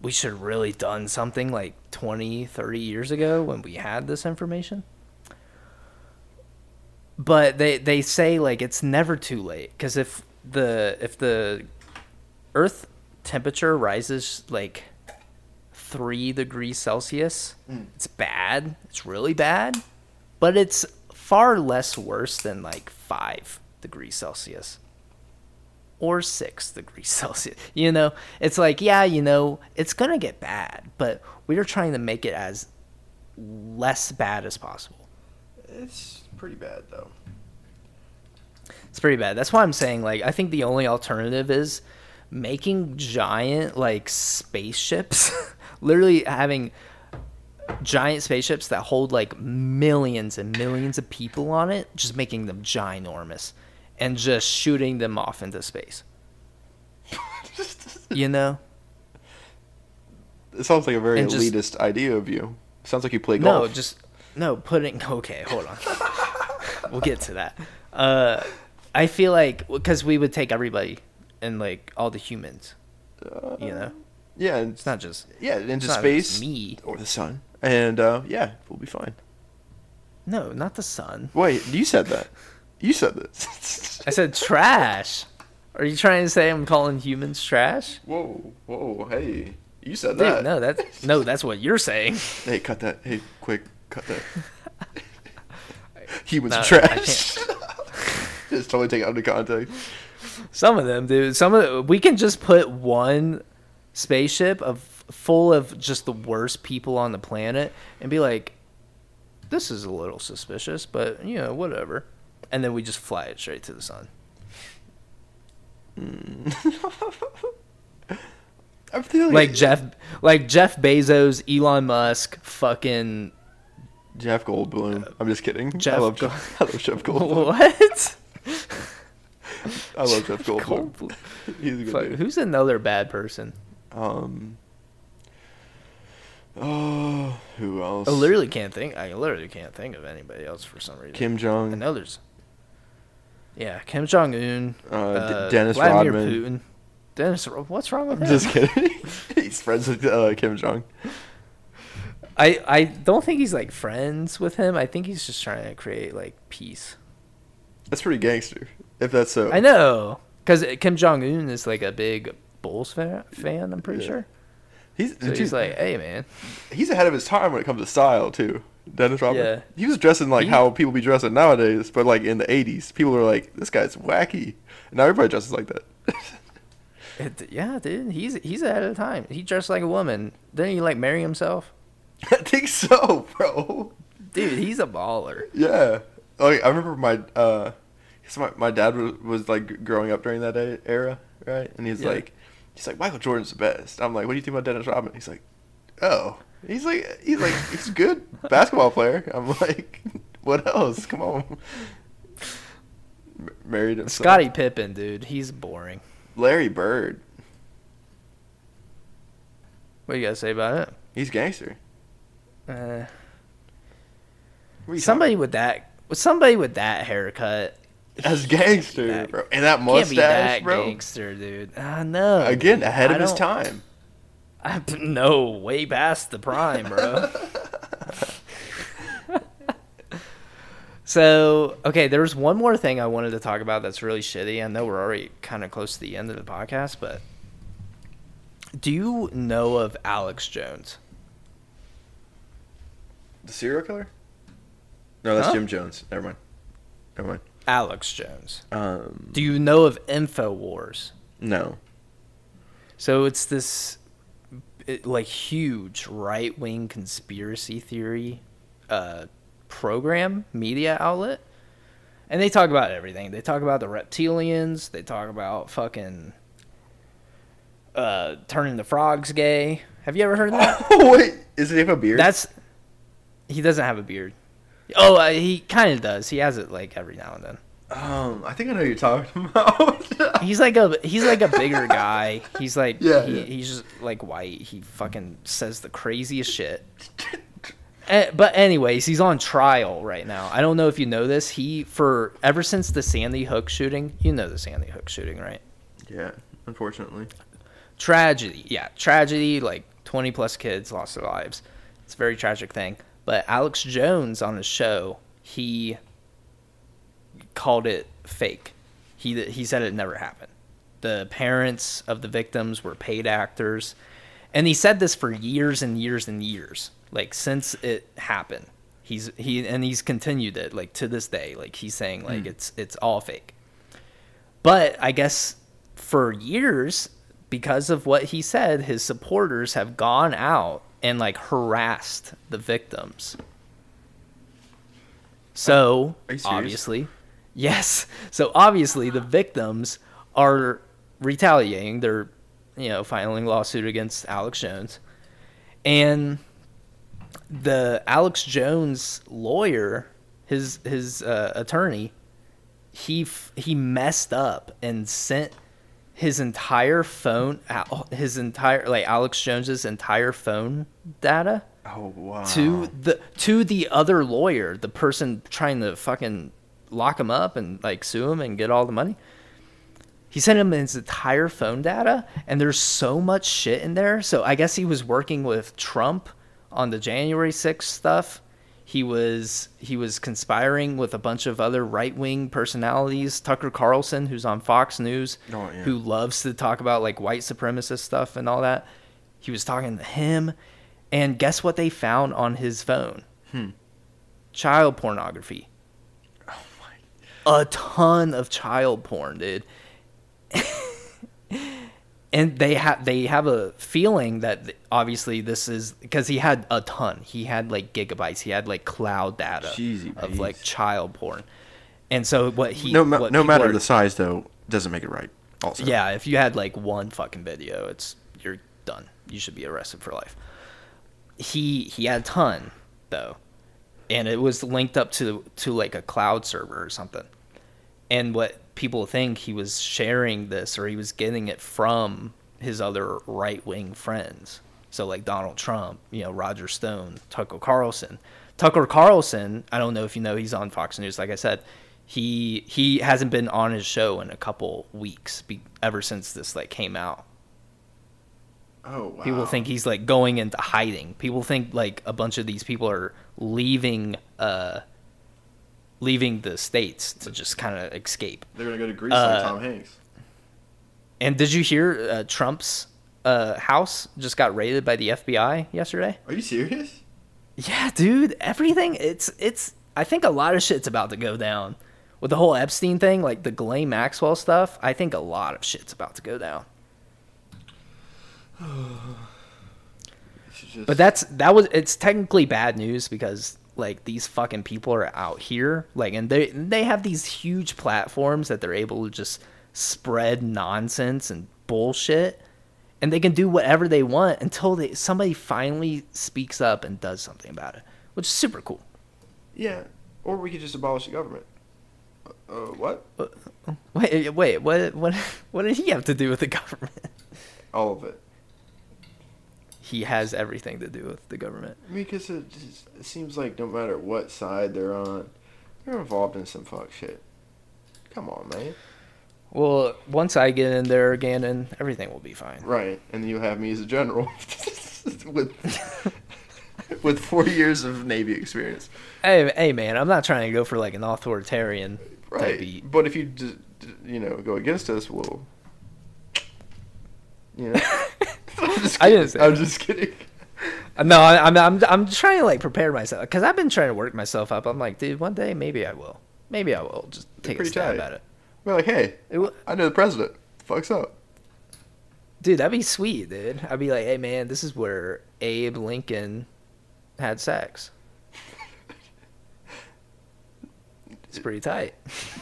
we should have really done something like 20, 30 years ago when we had this information. But they they say like it's never too late because if the if the Earth temperature rises like three degrees Celsius, mm. it's bad. It's really bad, but it's far less worse than like five degrees Celsius or six degrees Celsius. You know, it's like, yeah, you know, it's gonna get bad, but we are trying to make it as less bad as possible. It's pretty bad though. It's pretty bad. That's why I'm saying, like, I think the only alternative is making giant, like, spaceships. Literally having giant spaceships that hold, like, millions and millions of people on it, just making them ginormous and just shooting them off into space. You know? It sounds like a very just- elitist idea of you. Sounds like you play golf. No, just no putting. Okay, hold on. we'll get to that. Uh, I feel like because we would take everybody and like all the humans. You know, yeah, and it's not just yeah into space me. or the sun, and uh, yeah, we'll be fine. No, not the sun. Wait, you said that. You said this. I said trash. Are you trying to say I'm calling humans trash? whoa, whoa, hey, you said Dude, that. no, that's no, that's what you're saying. Hey, cut that. Hey, quick, cut that. he was No, trash. Just totally take it out of context. Some of them, dude. Some of the, we can just put one spaceship of full of just the worst people on the planet and be like, "This is a little suspicious, but you know, whatever." And then we just fly it straight to the sun. Mm. I'm feeling Like Jeff, like Jeff Bezos, Elon Musk, fucking Jeff Goldblum. I'm just kidding. I Jeff love Go- Jeff. I love Jeff Goldblum. what? I love Jeff Goldblum. Goldblum. He's a good Fuck, dude. who's another bad person? Um. Oh, who else? I literally can't think. I literally can't think of anybody else for some reason. Kim I Jong. know there's. Yeah, Kim Jong Un. Uh, D- Dennis Vladimir Rodman. Putin. Dennis, what's wrong with I'm him? just kidding. He's friends with uh, Kim Jong. I I don't think he's like friends with him. I think he's just trying to create like peace. That's pretty gangster. If that's so. I know, because Kim Jong Un is like a big Bulls fan. fan I'm pretty Yeah. sure. He's So he's like, hey man, he's ahead of his time when it comes to style too. Dennis Rodman. Yeah. He was dressing like He- how people be dressing nowadays, but like in the '80s, people were like, "This guy's wacky." And now everybody dresses like that. it, yeah, dude, he's he's ahead of the time. He dressed like a woman. Didn't he like marry himself? I think so, bro. Dude, he's a baller. Yeah. Like I remember my uh, my my dad was, was like growing up during that era, right? And he's Yeah. like, he's like Michael Jordan's the best. I'm like, what do you think about Dennis Rodman? He's like, oh, he's like he's like he's a good basketball player. I'm like, what else? Come on. Married himself. Scottie Pippen, dude, he's boring. Larry Bird. What do you gotta say about it? He's gangster. Uh, somebody with that, with somebody with that haircut, as gangster, that- bro, and that mustache, that bro. gangster, dude. Uh, know. Again, dude. ahead I of his time. I, no, way past the prime, bro. So, okay, there's one more thing I wanted to talk about that's really shitty. I know we're already kind of close to the end of the podcast, but do you know of Alex Jones? The serial killer? No, that's Huh? Jim Jones. Never mind. Never mind. Alex Jones. Um, Do you know of InfoWars? no. So it's this it, like huge right wing conspiracy theory uh, program media outlet, and they talk about everything. They talk about the reptilians. They talk about fucking uh, turning the frogs gay. Have you ever heard of that? Oh wait, is it have a beard? That's he doesn't have a beard. Oh, uh, he kind of does. He has it like every now and then. um. I think I know who you're talking about. He's like a he's like a bigger guy. He's like Yeah, he, yeah. he's just like white. He fucking says the craziest shit. Eh, but anyways, he's on trial right now. I don't know if you know this. He for ever since the Sandy Hook shooting, you know the Sandy Hook shooting, right? yeah, unfortunately. Tragedy. Yeah, tragedy like 20 plus kids lost their lives. It's a very tragic thing. But Alex Jones on his show, he called it fake. He he said it never happened. The parents of the victims were paid actors, and he said this for years and years and years, like since it happened. He's he and he's continued it like to this day. Like he's saying like hmm. it's it's all fake. But I guess for years, because of what he said, his supporters have gone out and like harassed the victims. So Are you serious? obviously, yes. So obviously, the victims are retaliating. They're, you know, filing lawsuit against Alex Jones, and the Alex Jones lawyer, his his uh, attorney, he f- he messed up and sent his entire phone his entire like Alex Jones's entire phone data Oh wow. to the to the other lawyer, the person trying to fucking lock him up and like sue him and get all the money. He sent him his entire phone data, and there's so much shit in there. So I guess he was working with Trump on the January 6th stuff. He was he was conspiring with a bunch of other right wing personalities. Tucker Carlson, who's on Fox News, Oh, yeah. who loves to talk about like white supremacist stuff and all that. He was talking to him, and guess what they found on his phone? Hmm. Child pornography. Oh my. A ton of child porn, dude. and they have they have a feeling that obviously this is because he had a ton. He had like gigabytes. He had like cloud data Jeezy of like child porn. And so what he no, ma- what no matter are- the size though, doesn't make it right. Also. yeah, if you had like one fucking video, it's you're done. You should be arrested for life. He he had a ton though, and it was linked up to to like a cloud server or something. And what people think he was sharing this or he was getting it from his other right wing friends. So like Donald Trump, you know, Roger Stone, Tucker Carlson. Tucker Carlson, I don't know if you know, he's on Fox News. Like I said, he he hasn't been on his show in a couple weeks be, ever since this like came out. Oh wow. People think he's like going into hiding. People think like a bunch of these people are leaving uh leaving the states to just kind of escape. they're gonna go to Greece Uh, like Tom Hanks. And did you hear uh, Trump's uh, house just got raided by the FBI yesterday? Are you serious? Yeah, dude, everything it's it's I think a lot of shit's about to go down. With the whole Epstein thing, like the Ghislaine Maxwell stuff, I think a lot of shit's about to go down. Just- But that's that was it's technically bad news because like these fucking people are out here like and they they have these huge platforms that they're able to just spread nonsense and bullshit and they can do whatever they want until they somebody finally speaks up and does something about it, which is super cool. yeah, or we could just abolish the government. Uh, uh, what? Wait, wait, what what what did he have to do with the government? All of it. He has everything to do with the government. I mean, because it, just, it seems like no matter what side they're on, they're involved in some fuck shit. Come on, man. Well, once I get in there, Gannon, everything will be fine. Right, and you have me as a general with with four years of Navy experience. Hey, hey, man, I'm not trying to go for like an authoritarian type Right. beat. But if you, d- d- you know, go against us, we'll. You know. I'm just I kidding. didn't say I'm that. just kidding. No, I, I'm, I'm, I'm trying to like prepare myself because I've been trying to work myself up. I'm like, dude, one day maybe I will. Maybe I will just take a pretty stab tight. at it. We're like, hey, It w- I know the president. Fuck's up. Dude, that'd be sweet, dude. I'd be like, hey, man, this is where Abe Lincoln had sex. It's pretty tight.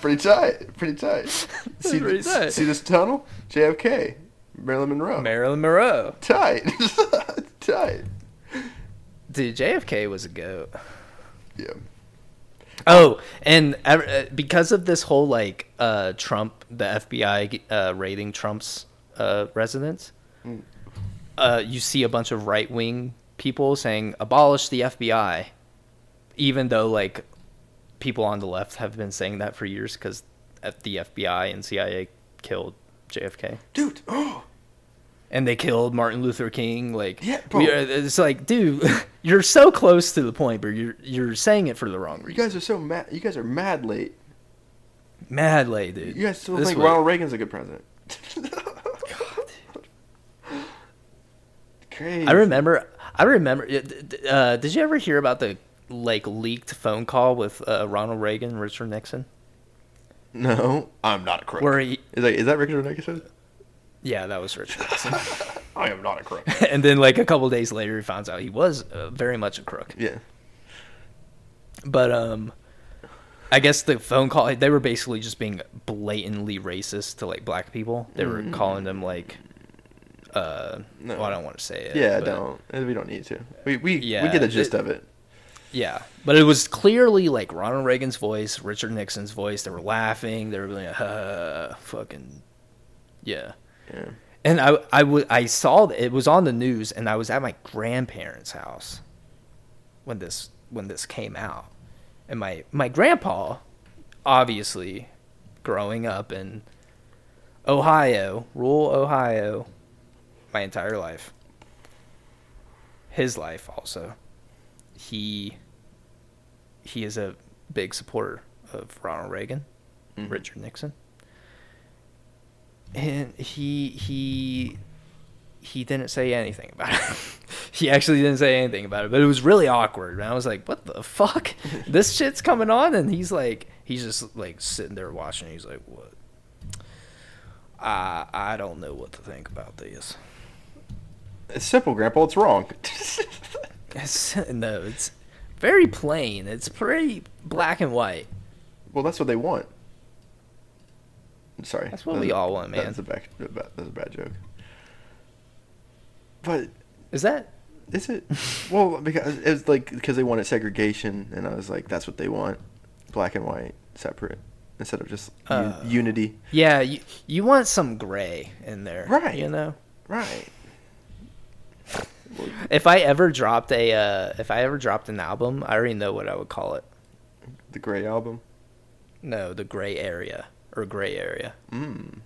Pretty tight. Pretty tight. see, Pretty this, tight. see this tunnel? JFK. Marilyn Monroe. Marilyn Monroe. tight. tight. Dude, JFK was a goat. Yeah. Oh, and uh, because of this whole like uh, Trump, the FBI uh, raiding Trump's uh, residence, Mm. uh, you see a bunch of right wing people saying abolish the FBI, even though like people on the left have been saying that for years because the FBI and CIA killed JFK Dude. Oh. and they killed Martin Luther King. Like, Yeah, bro. are- it's like, dude, you're so close to the point, but you're you're saying it for the wrong reason. You guys are so mad. You guys are mad late. Mad late, dude. You guys still This think way. Ronald Reagan's a good president. God, Crazy. I remember. I remember. uh, Uh, did you ever hear about the like leaked phone call with uh, Ronald Reagan, Richard Nixon? No, I'm not a crook. Where he, Is that, is that Richard Nixon? yeah, that was Richard Nixon. I am not a crook. and then like a couple days later, he finds out he was uh, very much a crook. yeah. But um, I guess the phone call they were basically just being blatantly racist to like black people. They were calling them like, uh, No. well, I don't want to say it. Yeah, but- don't. We don't need to. We we, we Yeah, get the gist it- of it. Yeah, but it was clearly like Ronald Reagan's voice, Richard Nixon's voice. They were laughing. They were like, uh, fucking, yeah. Yeah. And I, I, w- I saw it was on the news, and I was at my grandparents' house when this when this came out, and my my grandpa, obviously, growing up in Ohio, rural Ohio, my entire life. His life also. He he is a big supporter of Ronald Reagan, Mhm. Richard Nixon. And he he he didn't say anything about it. he actually didn't say anything about it, but it was really awkward. And I was like, "What the fuck? this shit's coming on?" And he's like, he's just like sitting there watching. He's like, "What? I I don't know what to think about this." It's simple, Grandpa. It's wrong. It's, no, it's very plain. It's pretty black and white. well, that's what they want. Sorry. That's what That we all want, man. That's a bad. That was a bad joke. But Is that? is it? well, because it was like because they wanted segregation, and I was like, that's what they want, black and white, separate, instead of just Uh. unity. Yeah, you you want some gray in there, Right. You know. Right. If I ever dropped a, uh, if I ever dropped an album, I already know what I would call it. The Gray album. No, the gray area or gray area. Mm.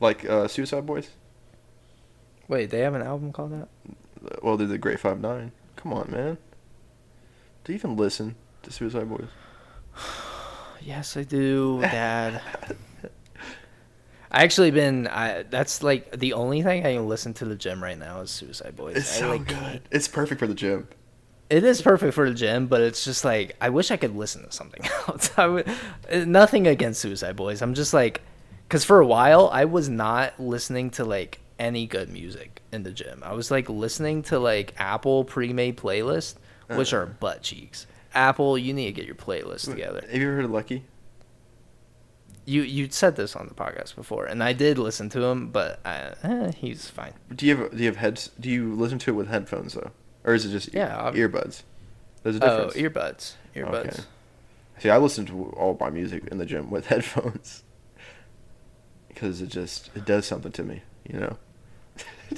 Like uh, Suicide Boys. Wait, they have an album called that? Well, they're the Gray Five Nine. Come on, man. Do you even listen to Suicide Boys? Yes, I do, Dad. I actually been. I that's like the only thing I can listen to the gym right now is Suicide Boys. It's I, so like, good. It's perfect for the gym. It is perfect for the gym, but it's just like I wish I could listen to something else. I would, uh, nothing against Suicide Boys. I'm just like, because for a while I was not listening to like any good music in the gym. I was like listening to like Apple pre-made playlists, which Uh-huh. are butt cheeks. Apple, you need to get your playlist together. Have you ever heard of Lucky? You you said this on the podcast before, and I did listen to him, but I, eh, he's fine. Do you have do you have heads? Do you listen to it with headphones though, or is it just Yeah, ob- earbuds? There's a Oh, earbuds, earbuds. Okay. See, I listen to all my music in the gym with headphones because it just it does something to me, you know.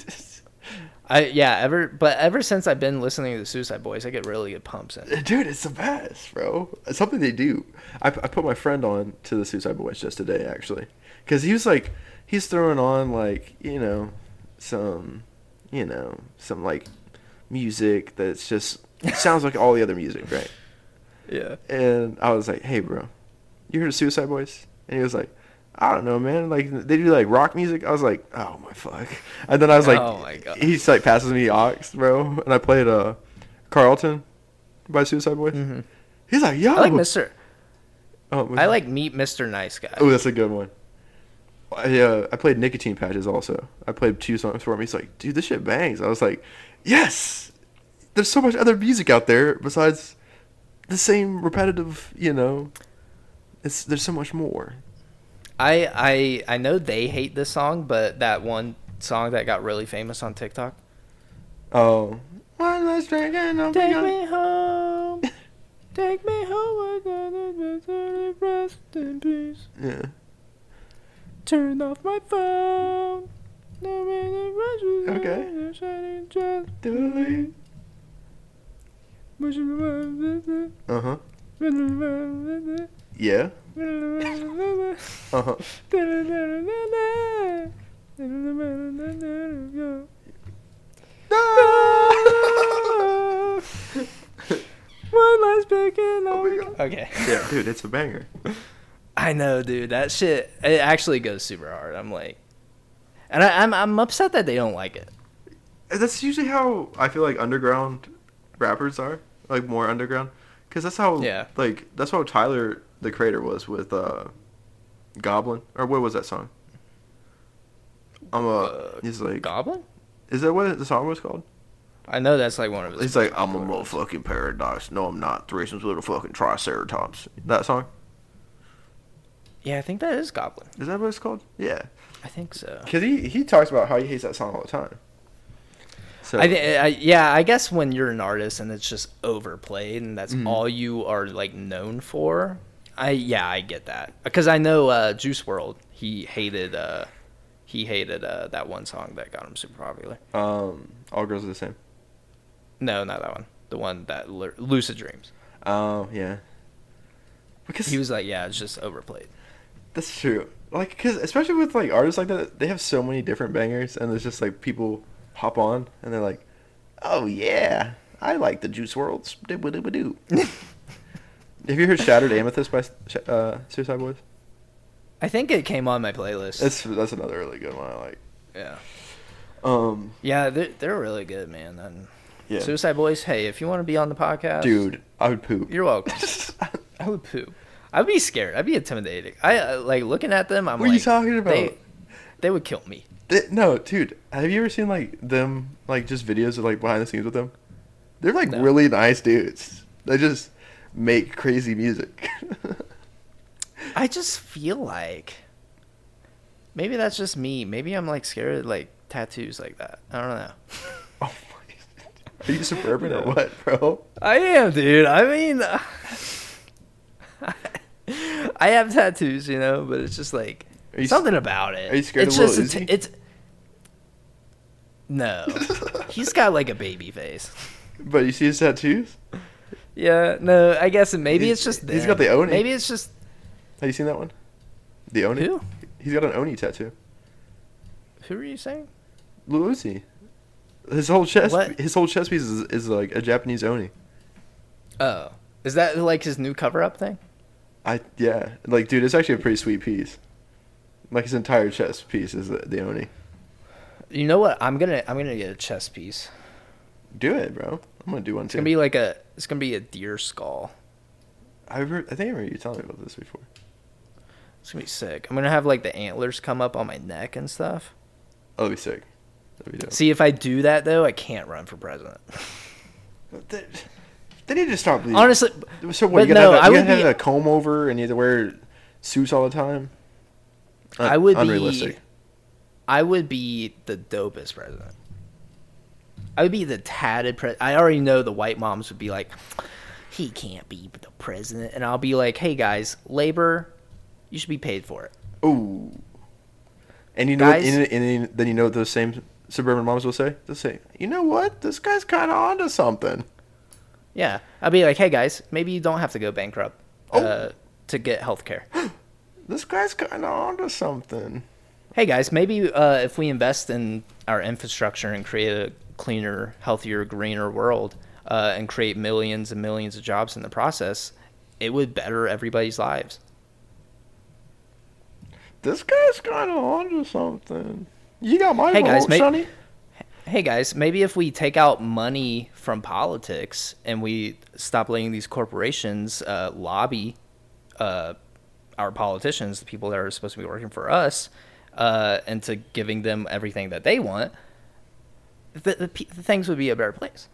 I yeah, ever but ever since I've been listening to the Suicide Boys, I get really good pumps in. Dude, it's the best, bro. It's something they do. I, I put my friend on to the Suicide Boys just today, actually, because he was like, he's throwing on like you know, some, you know, some like music that's just sounds like all the other music, right? Yeah. And I was like, "Hey, bro, you heard of Suicide Boys?" And he was like, "I don't know, man. Like they do like rock music." I was like, "Oh my fuck!" And then I was like, Oh my God. He's like passes me aux, bro, and I played uh, Carrollton by Suicide Boys. hmm He's like, "Yo, I like Mr. Oh, I that? like Meet Mr. Nice Guy. Oh, that's a good one. I, uh, I played Nicotine Patches also. I played two songs for him. He's like, dude, this shit bangs. I was like, yes! There's so much other music out there besides the same repetitive, you know. It's There's so much more. I I I know they hate this song, but that one song that got really famous on TikTok. Oh. One last drink and be Take gone. me home. Take me home. I gotta rest in peace. Yeah. Turn off my phone. Okay. Okay. Delete. Yeah. Uh-huh. One last pick and Oh my God. Okay. yeah, dude, it's a banger. I know, dude. That shit. It actually goes super hard. I'm like, and I, I'm I'm upset that they don't like it. That's usually how I feel like underground rappers are, like more underground, because that's how Yeah. like that's how Tyler the Creator was with uh, Goblin or what was that song? I'm a Uh, he's like Goblin. is that what the song was called? I know that's like one of his. He's like I'm a motherfucking paradox. No, I'm not. Threesomes with a fucking triceratops. That song Yeah, I think that is Goblin. is that what it's called? Yeah, I think so. because he he talks about how he hates that song all the time. So I, I yeah, I guess when you're an artist and it's just overplayed and that's Mhm. all you are like known for, I yeah, I get that because I know uh, Juice WRLD he hated uh, he hated uh, that one song that got him super popular. um, all girls are the same. No, not that one. The one that Lu- Lucid Dreams. Oh yeah, because He was like, yeah, it's just overplayed. That's true. Like, cause especially with like artists like that, they have so many different bangers, and it's just like people hop on and they're like, "Oh yeah, I like the Juice WRLDs." Have you heard "Shattered Amethyst" by uh, Suicide Boys? I think it came on my playlist. That's that's another really good one. I like. yeah, Um, yeah, they're they're really good, man. And yeah, Suicide Boys, hey, if you want to be on the podcast, dude, I would poop. you're welcome. I would poop. I'd be scared. I'd be intimidated. I uh, like looking at them. I'm what are like, you talking about? They, they would kill me. Th- no, dude, have you ever seen like them like just videos of like behind the scenes with them? They're like No. really nice dudes. They just make crazy music. I just feel like maybe that's just me. Maybe I'm like scared of like tattoos like that. I don't know. Oh my! Are you suburban No. or what, bro? I am, dude. I mean, I have tattoos, you know, but it's just like you s- something about it. are you scared it's of just a Uzi? t- it's no. He's got like a baby face. But you see his tattoos? Yeah, no. I guess maybe He's- it's just he's got the Oni. Maybe it's just Have you seen that one? The Oni. who? He's got an Oni tattoo. Who are you saying? Lil His whole chest. What? His whole chest piece is, is like a Japanese Oni. Oh, is that like his new cover up thing? I yeah. Like, dude, it's actually a pretty sweet piece. Like his entire chest piece is the, the Oni. You know what? I'm gonna I'm gonna get a chest piece. Do it, bro. I'm gonna do one It's too. gonna be like a it's gonna be a deer skull. I heard, I think I remember you telling me about this before. It's gonna be sick. I'm gonna have like the antlers come up on my neck and stuff. Oh, that'd be sick. That'd be dope. See, if I do that though, I can't run for president. They, they need to stop. Honestly, so what? You no, gotta, I have, a, you would gotta be- have a comb over, and you have to wear suits all the time. Un- I would unrealistic. be. I would be the dopest president. I would be the tatted pre. I already know the white moms would be like, he can't be the president, and I'll be like, hey guys, labor, you should be paid for it. Ooh. And you know, Guys- and, and then you know what those same suburban moms will say? They'll say, "You know what? This guy's kind of onto something." Yeah, I'll be like, hey guys, maybe you don't have to go bankrupt Oh. uh, to get health care. This guy's kind of onto something. hey guys, maybe uh, if we invest in our infrastructure and create a cleaner, healthier, greener world uh, and create millions and millions of jobs in the process, it would better everybody's lives. This guy's kind of onto something. You got my Hey, vote, guys, Sonny. Hey guys, maybe if we take out money from politics and we stop letting these corporations uh, lobby uh, our politicians, the people that are supposed to be working for us, uh, into giving them everything that they want, the, the, the things would be a better place.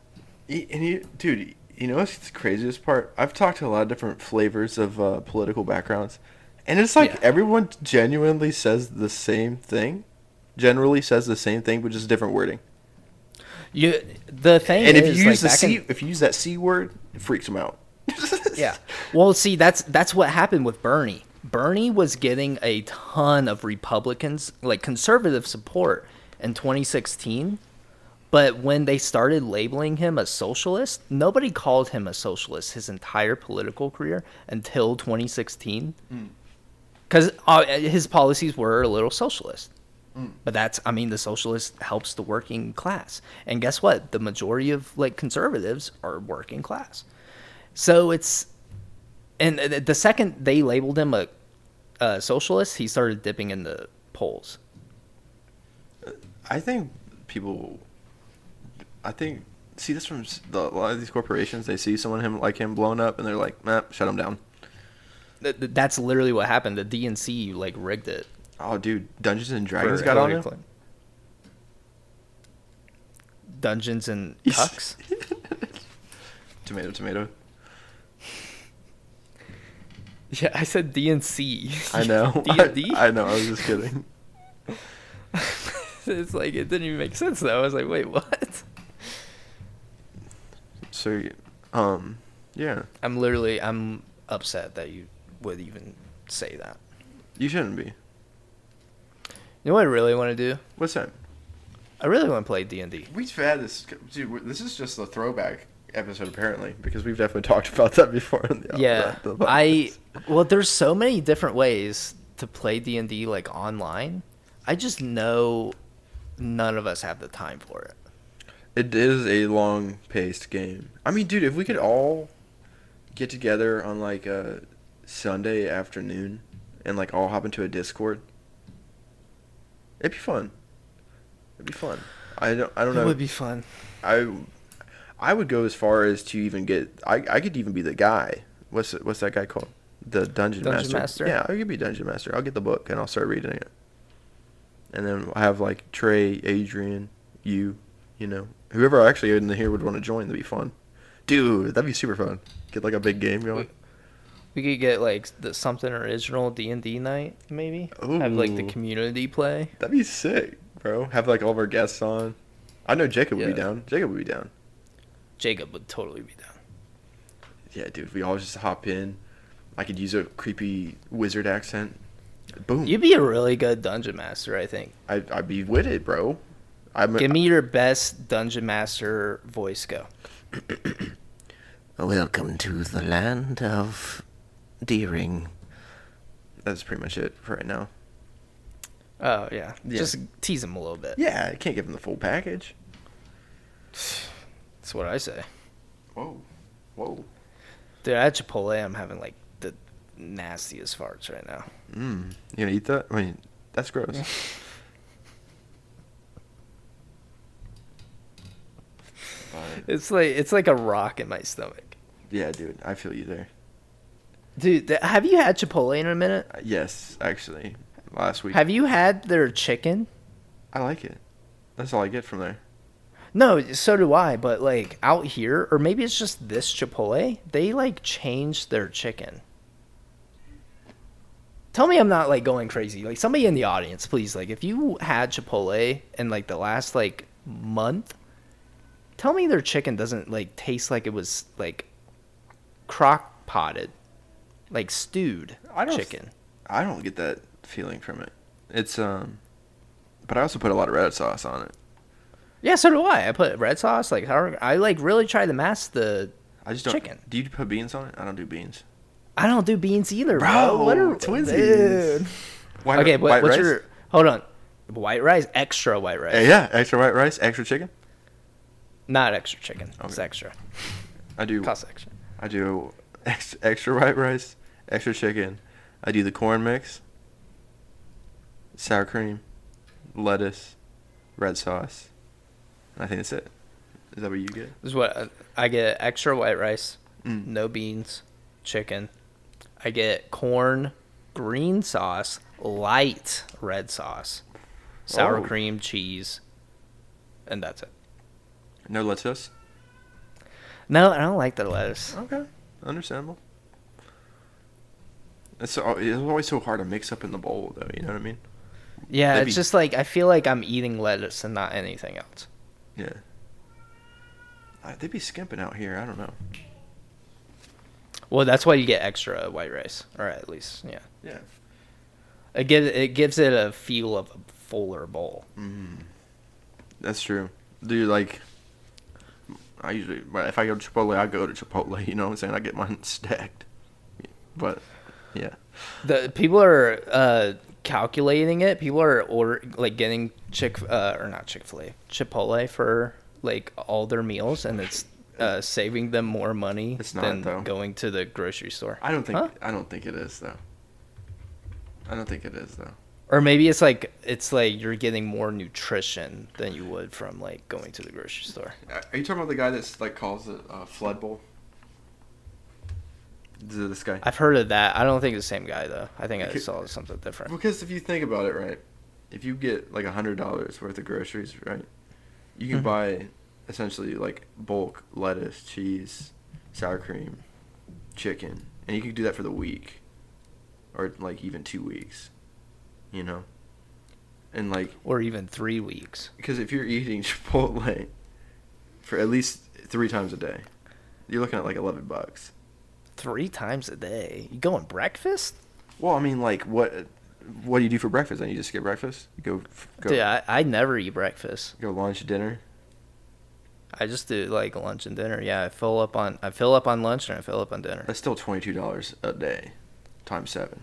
And you, dude, you know what's the craziest part? I've talked to a lot of different flavors of uh, political backgrounds, and it's like Yeah. everyone genuinely says the same thing. Generally says the same thing, but just different wording. You, the thing and if you use like, the back in- c, if you use that c word, it freaks them out. Yeah. Well, see, that's that's what happened with Bernie. Bernie was getting a ton of Republicans, like conservative support in 2016, but when they started labeling him a socialist, nobody called him a socialist his entire political career until 2016. Cuz uh, his policies were a little socialist. But that's I mean the socialist helps the working class. And guess what? The majority of like conservatives are working class. So it's and the second they labeled him a, a socialist, he started dipping in the polls. I think people. I think see this from the, a lot of these corporations. They see someone him like him blown up, and they're like, "Nah, shut him down." Th- th- That's literally what happened. The DNC like rigged it. Oh, dude, Dungeons and Dragons for got on him. Dungeons and Tucks. tomato, tomato. Yeah, I said DNC. I know. D&D? I, I know. I was just kidding. it's like it didn't even make sense though. I was like, wait, what? So, um, yeah, I'm literally I'm upset that you would even say that. you shouldn't be. You know what I really want to do? What's that? I really want to play D and D. We've had this, dude. This is just a throwback episode, apparently, because we've definitely talked about that before. In the, Yeah, the- the I well, there's so many different ways to play D and D like online. I just know none of us have the time for it. It is a long-paced game. I mean, dude, if we could all get together on like a Sunday afternoon and like all hop into a Discord, it'd be fun. It'd be fun. I don't. I don't know. It would be fun. I I would go as far as to even get I I could even be the guy. What's what's that guy called? The dungeon, Dungeon master. master? Yeah, I could be dungeon master. I'll get the book and I'll start reading it. And then I have like Trey, Adrian, you, you know, whoever actually in here would want to join. That'd be fun, dude. That'd be super fun. Get like a big game going. We could get like the something original D and D night, maybe. Have like the community play. That'd be sick, bro. Have like all of our guests on. I know Jacob would be down. Jacob would be down. Jacob would totally be down. Yeah, dude. We all just hop in. I could use a creepy wizard accent. Boom. You'd be a really good dungeon master, I think. I, I'd be with it, bro. I'm, Give me your best dungeon master voice. Go. Welcome to the land of Deering. That's pretty much it for right now. Oh yeah. Yeah. Just tease him a little bit. Yeah, I can't give him the full package. That's what I say. Whoa. Whoa. Dude, at Chipotle, I'm having like the nastiest farts right now. Mmm. You gonna eat that? I mean, that's gross. It's like it's like a rock in my stomach. yeah, dude. I feel you there. Dude, th- have you had Chipotle in a minute? Uh, yes, actually. Last week. Have you had their chicken? I like it. That's all I get from there. No, so do I. But like out here, or maybe it's just this Chipotle. They like changed their chicken. Tell me I'm not like going crazy. Like somebody in the audience, please. Like if you had Chipotle in like the last like month, tell me their chicken doesn't like taste like it was like crock potted, like stewed I don't chicken. I don't get that feeling from it. It's um, but I also put a lot of red sauce on it. Yeah, so do I. I put red sauce. Like how I like really try to mask the. I just don't. Chicken. Do you put beans on it? I don't do beans. I don't do beans either, bro. Bro, what are twinsies. White, okay, white what's rice? your hold on? White rice, extra white rice. Uh, yeah, extra white rice, extra chicken. Not extra chicken. It's extra. I do. Costs extra. I do ex- extra white rice, extra chicken. I do the corn mix, sour cream, lettuce, red sauce. I think that's it. Is that what you get? This is what uh, I get: extra white rice, Mm. no beans, chicken. I get corn, green sauce, light red sauce, sour Oh. cream, cheese, and that's it. No lettuce. No, I don't like the lettuce. Okay, understandable. It's it's always so hard to mix up in the bowl, though. You know what I mean? Yeah, That'd it's be- just like I feel like I'm eating lettuce and not anything else. Yeah. Uh, they'd be skimping out here. I don't know. Well, that's why you get extra white rice, or at least, yeah. Yeah. It gives it gives it a feel of a fuller bowl. Mm. That's true. Do you like? I usually, but if I go to Chipotle, I go to Chipotle. You know what I'm saying? I get mine stacked. But yeah, The people are uh, calculating it. People are order like getting chick uh, or not Chick Fil A, Chipotle for like all their meals, and it's uh, saving them more money It's not, than though. going to the grocery store. I don't think Huh? I don't think it is though. I don't think it is though. Or maybe it's like it's like you're getting more nutrition than you would from like going to the grocery store. Are you talking about the guy that's like calls it uh, flood bowl? Is it this guy? I've heard of that. I don't think it's the same guy though. I think I saw something different. Because if you think about it, right, if you get like a hundred dollars worth of groceries, right, you can Mhm. buy essentially like bulk lettuce, cheese, sour cream, chicken, and you can do that for the week, or like even two weeks, you know, and like Or even three weeks. because if you're eating Chipotle for at least three times a day, you're looking at like eleven bucks. Three times a day. You going breakfast? Well, I mean, like what? What do you do for breakfast? Then you just get breakfast. You go go Dude, I, I never eat breakfast. go lunch, dinner. I just do like lunch and dinner. Yeah, I fill up on I fill up on lunch and I fill up on dinner. That's still twenty two dollars a day, times seven.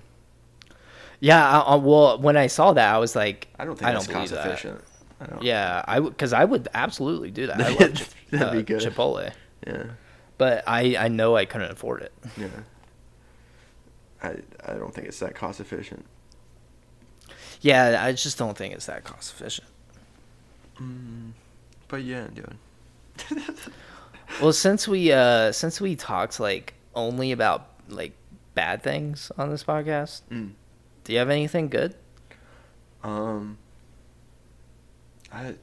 Yeah, I, I, well, when I saw that, I was like, I don't think I that's don't cost that. efficient. I don't. Yeah, I would because I would absolutely do that. I love That'd Chip- be uh, good. Chipotle, Yeah. but I I know I couldn't afford it. Yeah. I I don't think it's that cost efficient. Yeah, I just don't think it's that cost efficient. Mm, but yeah, dude. Well, since we uh since we talked like only about like bad things on this podcast, mm. Do you have anything good? Um. I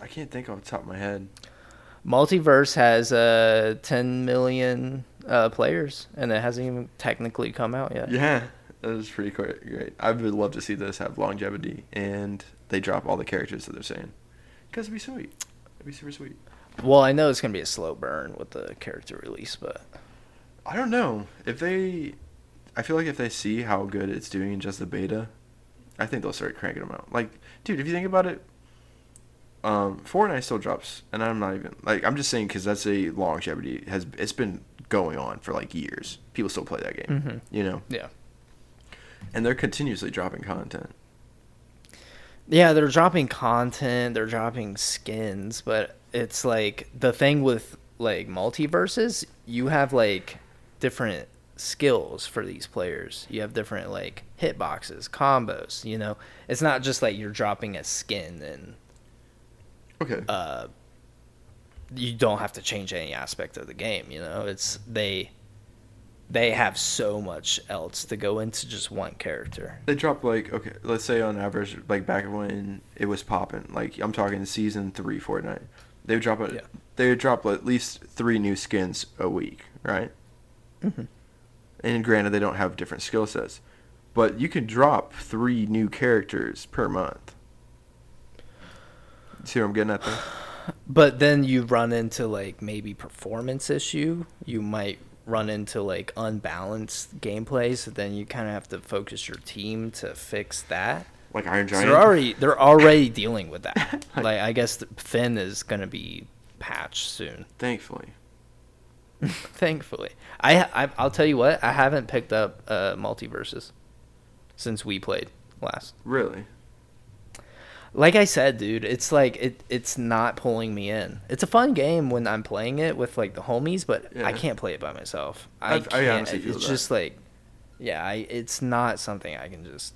I can't think off the top of my head. Multiverse has uh 10 million uh players and it hasn't even technically come out yet. Yeah, that is pretty great. Great. I would love to see this have longevity and they drop all the characters that they're saying, because it'd be sweet. It'd be super sweet. Well, I know it's going to be a slow burn with the character release, but I don't know if they. I feel like if they see how good it's doing in just the beta, I think they'll start cranking them out. Like, dude, if you think about it, um, Fortnite still drops, and I'm not even like I'm just saying because that's a longevity has it's been going on for like years. People still play that game, Mhm. you know, yeah. and they're continuously dropping content. Yeah, they're dropping content, they're dropping skins, but it's like the thing with like MultiVersus, you have like different skills for these players. You have different like hitboxes, combos, you know. It's not just like you're dropping a skin and Okay. uh you don't have to change any aspect of the game, you know. It's they they have so much else to go into just one character. They drop like okay, let's say on average, like back when it was popping, like I'm talking season three Fortnite, they would drop a, Yeah. they would drop at least three new skins a week, right? Mhm. And granted, they don't have different skill sets, but you can drop three new characters per month. See what I'm getting at there? But then you run into like maybe performance issue. You might run into like unbalanced gameplay, so then you kind of have to focus your team to fix that. Like Iron So Giant. they're already they're already dealing with that. like I guess Finn is gonna be patched soon. Thankfully, Thankfully, I, I I'll tell you what I haven't picked up uh, MultiVersus since we played last. really. like I said, dude, it's like it it's not pulling me in. It's a fun game when I'm playing it with like the homies, but I can't play it by myself. I I've- can't. I honestly feel it's that. just like, yeah, I it's not something I can just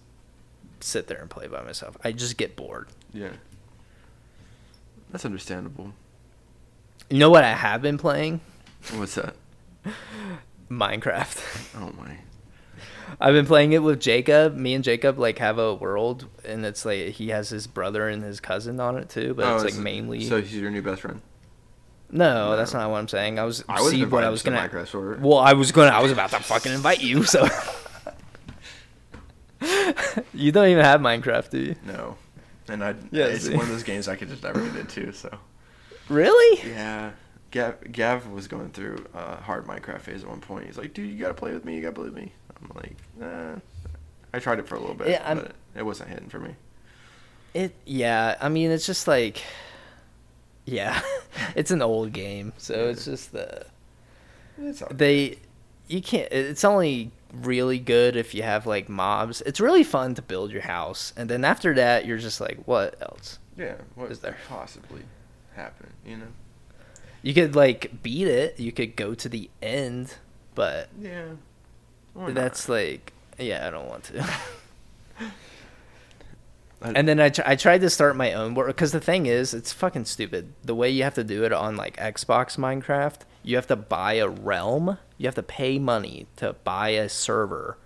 sit there and play by myself. I just get bored. Yeah. That's understandable. You know what I have been playing? What's that? Minecraft. Oh my. I've been playing it with Jacob. Me and Jacob like have a world, and it's like he has his brother and his cousin on it too. But Oh, it's like mainly So he's your new best friend. no, No. that's not what I'm saying. I was I was see what I was to gonna. Minecraft. Well, I was gonna. I was about to fucking invite you. So you don't even have Minecraft, do you? No. And I Yeah, it's see. one of those games I could just never get into, so Really? yeah. Gav, Gav was going through a hard Minecraft phase at one point. He's like, "Dude, you gotta play with me. You gotta play with me." I'm like, "Nah." I tried it for a little bit, Yeah, but it wasn't hitting for me. It. Yeah. I mean, it's just like. Yeah, it's an old game, so it's just the It's they. You can't. It's only really good if you have like mobs. It's really fun to build your house, and then after that, you're just like, what else? yeah. What is there? possibly happen? You know? You could like beat it. You could go to the end, but Yeah. That's like, yeah, I don't want to. And then I, tr- I tried to start my own world because the thing is, it's fucking stupid. The way you have to do it on like Xbox Minecraft, you have to buy a realm. You have to pay money to buy a server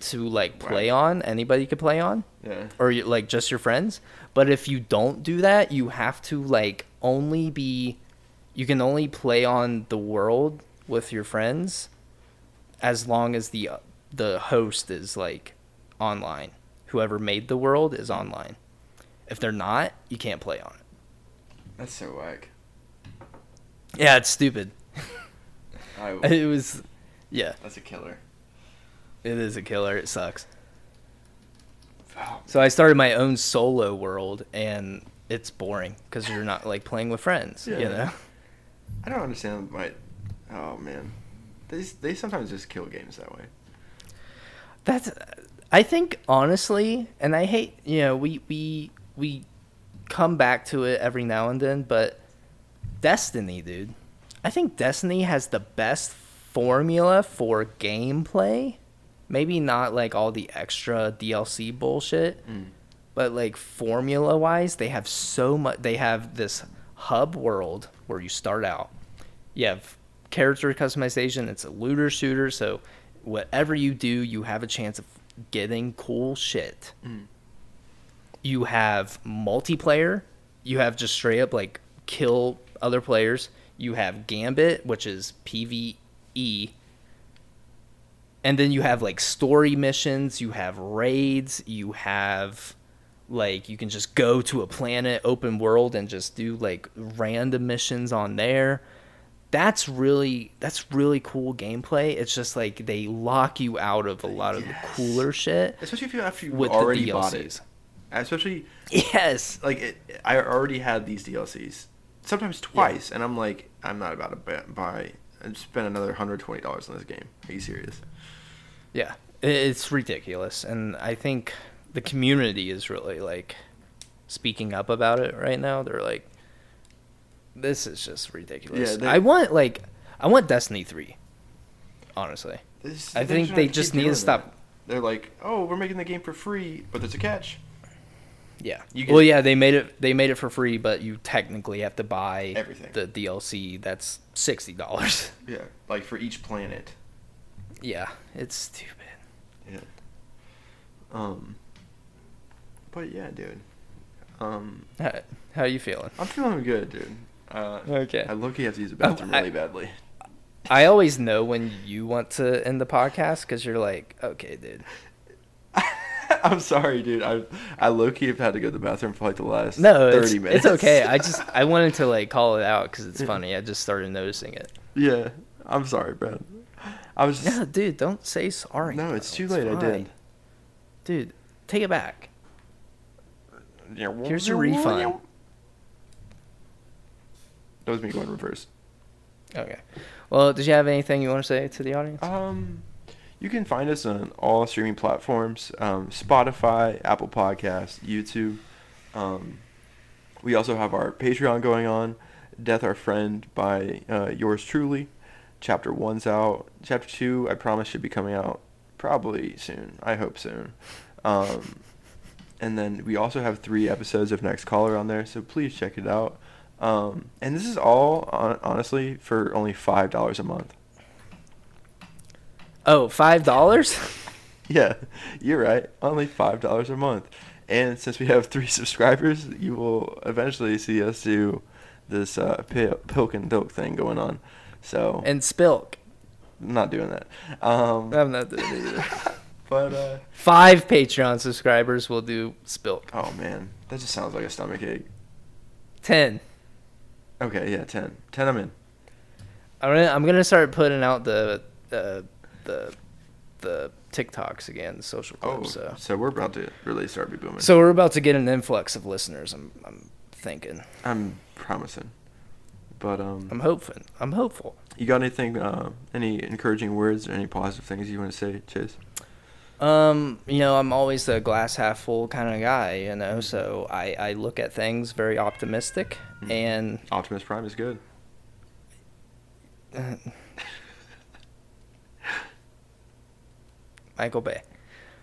to like play Right. on. Anybody could play on. yeah. or like just your friends. But if you don't do that, you have to like only be you can only play on the world with your friends as long as the the host is like online. Whoever made the world is online. If they're not, you can't play on it. That's so whack. Yeah, it's stupid. I, It was yeah, that's a killer. it is a killer. It sucks. Oh, So I started my own solo world and it's boring because you're not like playing with friends, Yeah. you know. I don't understand my. Oh man, they they sometimes just kill games that way. That's I think honestly, and I hate you know we we we come back to it every now and then, but Destiny, dude, I think Destiny has the best formula for gameplay. Maybe not like all the extra DLC bullshit, Mm. but like formula wise, they have so much. They have this hub world where you start out. You have character customization. It's a looter shooter, so whatever you do, you have a chance of getting cool shit. Mm. You have multiplayer. You have just straight up like kill other players. You have Gambit, which is PVE. And then you have like story missions, you have raids, you have like you can just go to a planet open world and just do like random missions on there. That's really that's really cool gameplay. It's just like they lock you out of a lot of the cooler shit Especially if you after you with already the bought it. Especially Yes. like it, I already had these DLCs, sometimes twice, and I'm like, I'm not about to buy and spend another hundred twenty dollars on this game. Are you serious? Yeah, it's ridiculous, and I think the community is really like speaking up about it right now. They're like, "This is just ridiculous." Yeah, they- I want like, I want Destiny three. Honestly, This- I think they just need to stop. that. They're like, oh, we're making the game for free, but there's a catch. Yeah. Get- well, yeah, they made it. They made it for free, but you technically have to buy Everything. The DLC that's sixty dollars. Yeah, like for each planet. yeah, it's stupid. Yeah. Um. But yeah, dude. Um, How, how are you feeling? I'm feeling good, dude. Uh, Okay. I look, have to use the bathroom I- really badly. I always know when you want to end the podcast because you're like, okay, dude. I'm sorry, dude. I I low key have had to go to the bathroom for like the last No, thirty it's, minutes. it's okay. I just I wanted to like call it out because it's funny. I just started noticing it. yeah. I'm sorry, Brad. I was just No, dude, don't say sorry. no. It's too late. I did. Dude, take it back. Yeah, Here's your refund. That was me going reverse. Okay. Well, did you have anything you want to say to the audience? Um, you can find us on all streaming platforms: um, Spotify, Apple Podcasts, YouTube. Um, we also have our Patreon going on, Death Our Friend by uh, yours truly. Chapter one's out. Chapter two, I promise, should be coming out probably soon. I hope soon. Um, and then we also have three episodes of Next Caller on there, so please check it out. Um, and this is all hon- honestly for only five dollars a month. Oh, five dollars? Yeah, you're right. Only five dollars a month. And since we have three subscribers, you will eventually see us do this uh, pil- pilk and dilk thing going on. So and Spilk. I'm not doing that. Um, I'm not doing it either. but uh, Five Patreon subscribers will do Spilk. oh man, that just sounds like a stomach ache. Ten. Okay, yeah, ten. Ten, I'm in. I'm gonna I'm gonna start putting out the the the the TikToks again, the social Oh, so so we're about to really start be booming. so we're about to get an influx of listeners. I'm I'm thinking. I'm promising. But um, I'm hoping. I'm hopeful. you got anything? Uh, any encouraging words or any positive things you want to say, Chase? Um, you know, I'm always the glass half full kind of guy, you know, so I, I look at things very optimistic Mhm. and Optimus Prime is good. Michael Bay.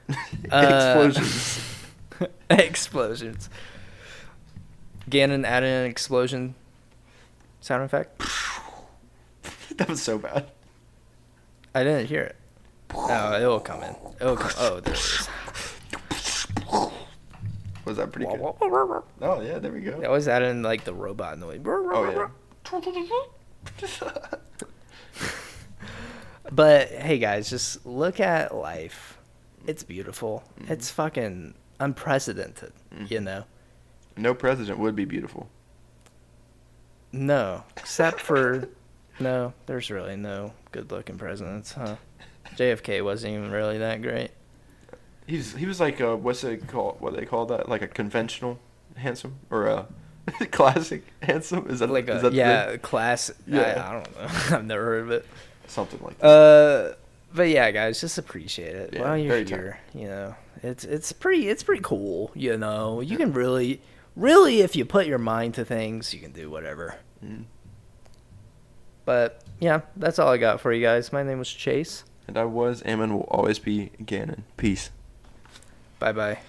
Uh, Explosions. explosions. Gannon added an explosion sound effect. that was so bad. I didn't hear it. No, it'll come in. It'll come. Oh, there it is. Was that pretty good? Yeah, Oh yeah, there we go. always add in like the robot noise. Oh yeah. But hey, guys, just look at life. It's beautiful. Mhm. It's fucking unprecedented. You Mhm. know. no president would be beautiful. No, except for no. There's really no good-looking presidents, huh? JFK wasn't even really that great. He's he was like uh what's it called? What they call that? Like a conventional handsome or a classic handsome? Is that Like is a that yeah, class. Yeah. I, I don't know. I've never heard of it. something like that. Uh, but yeah, guys, just appreciate it Yeah, while you're here. You know, it's it's pretty it's pretty cool. You know, you can really really if you put your mind to things, you can do whatever. Mm. But yeah, that's all I got for you guys. My name was Chase. And I was, am, and will always be Gannon. Peace. Bye bye.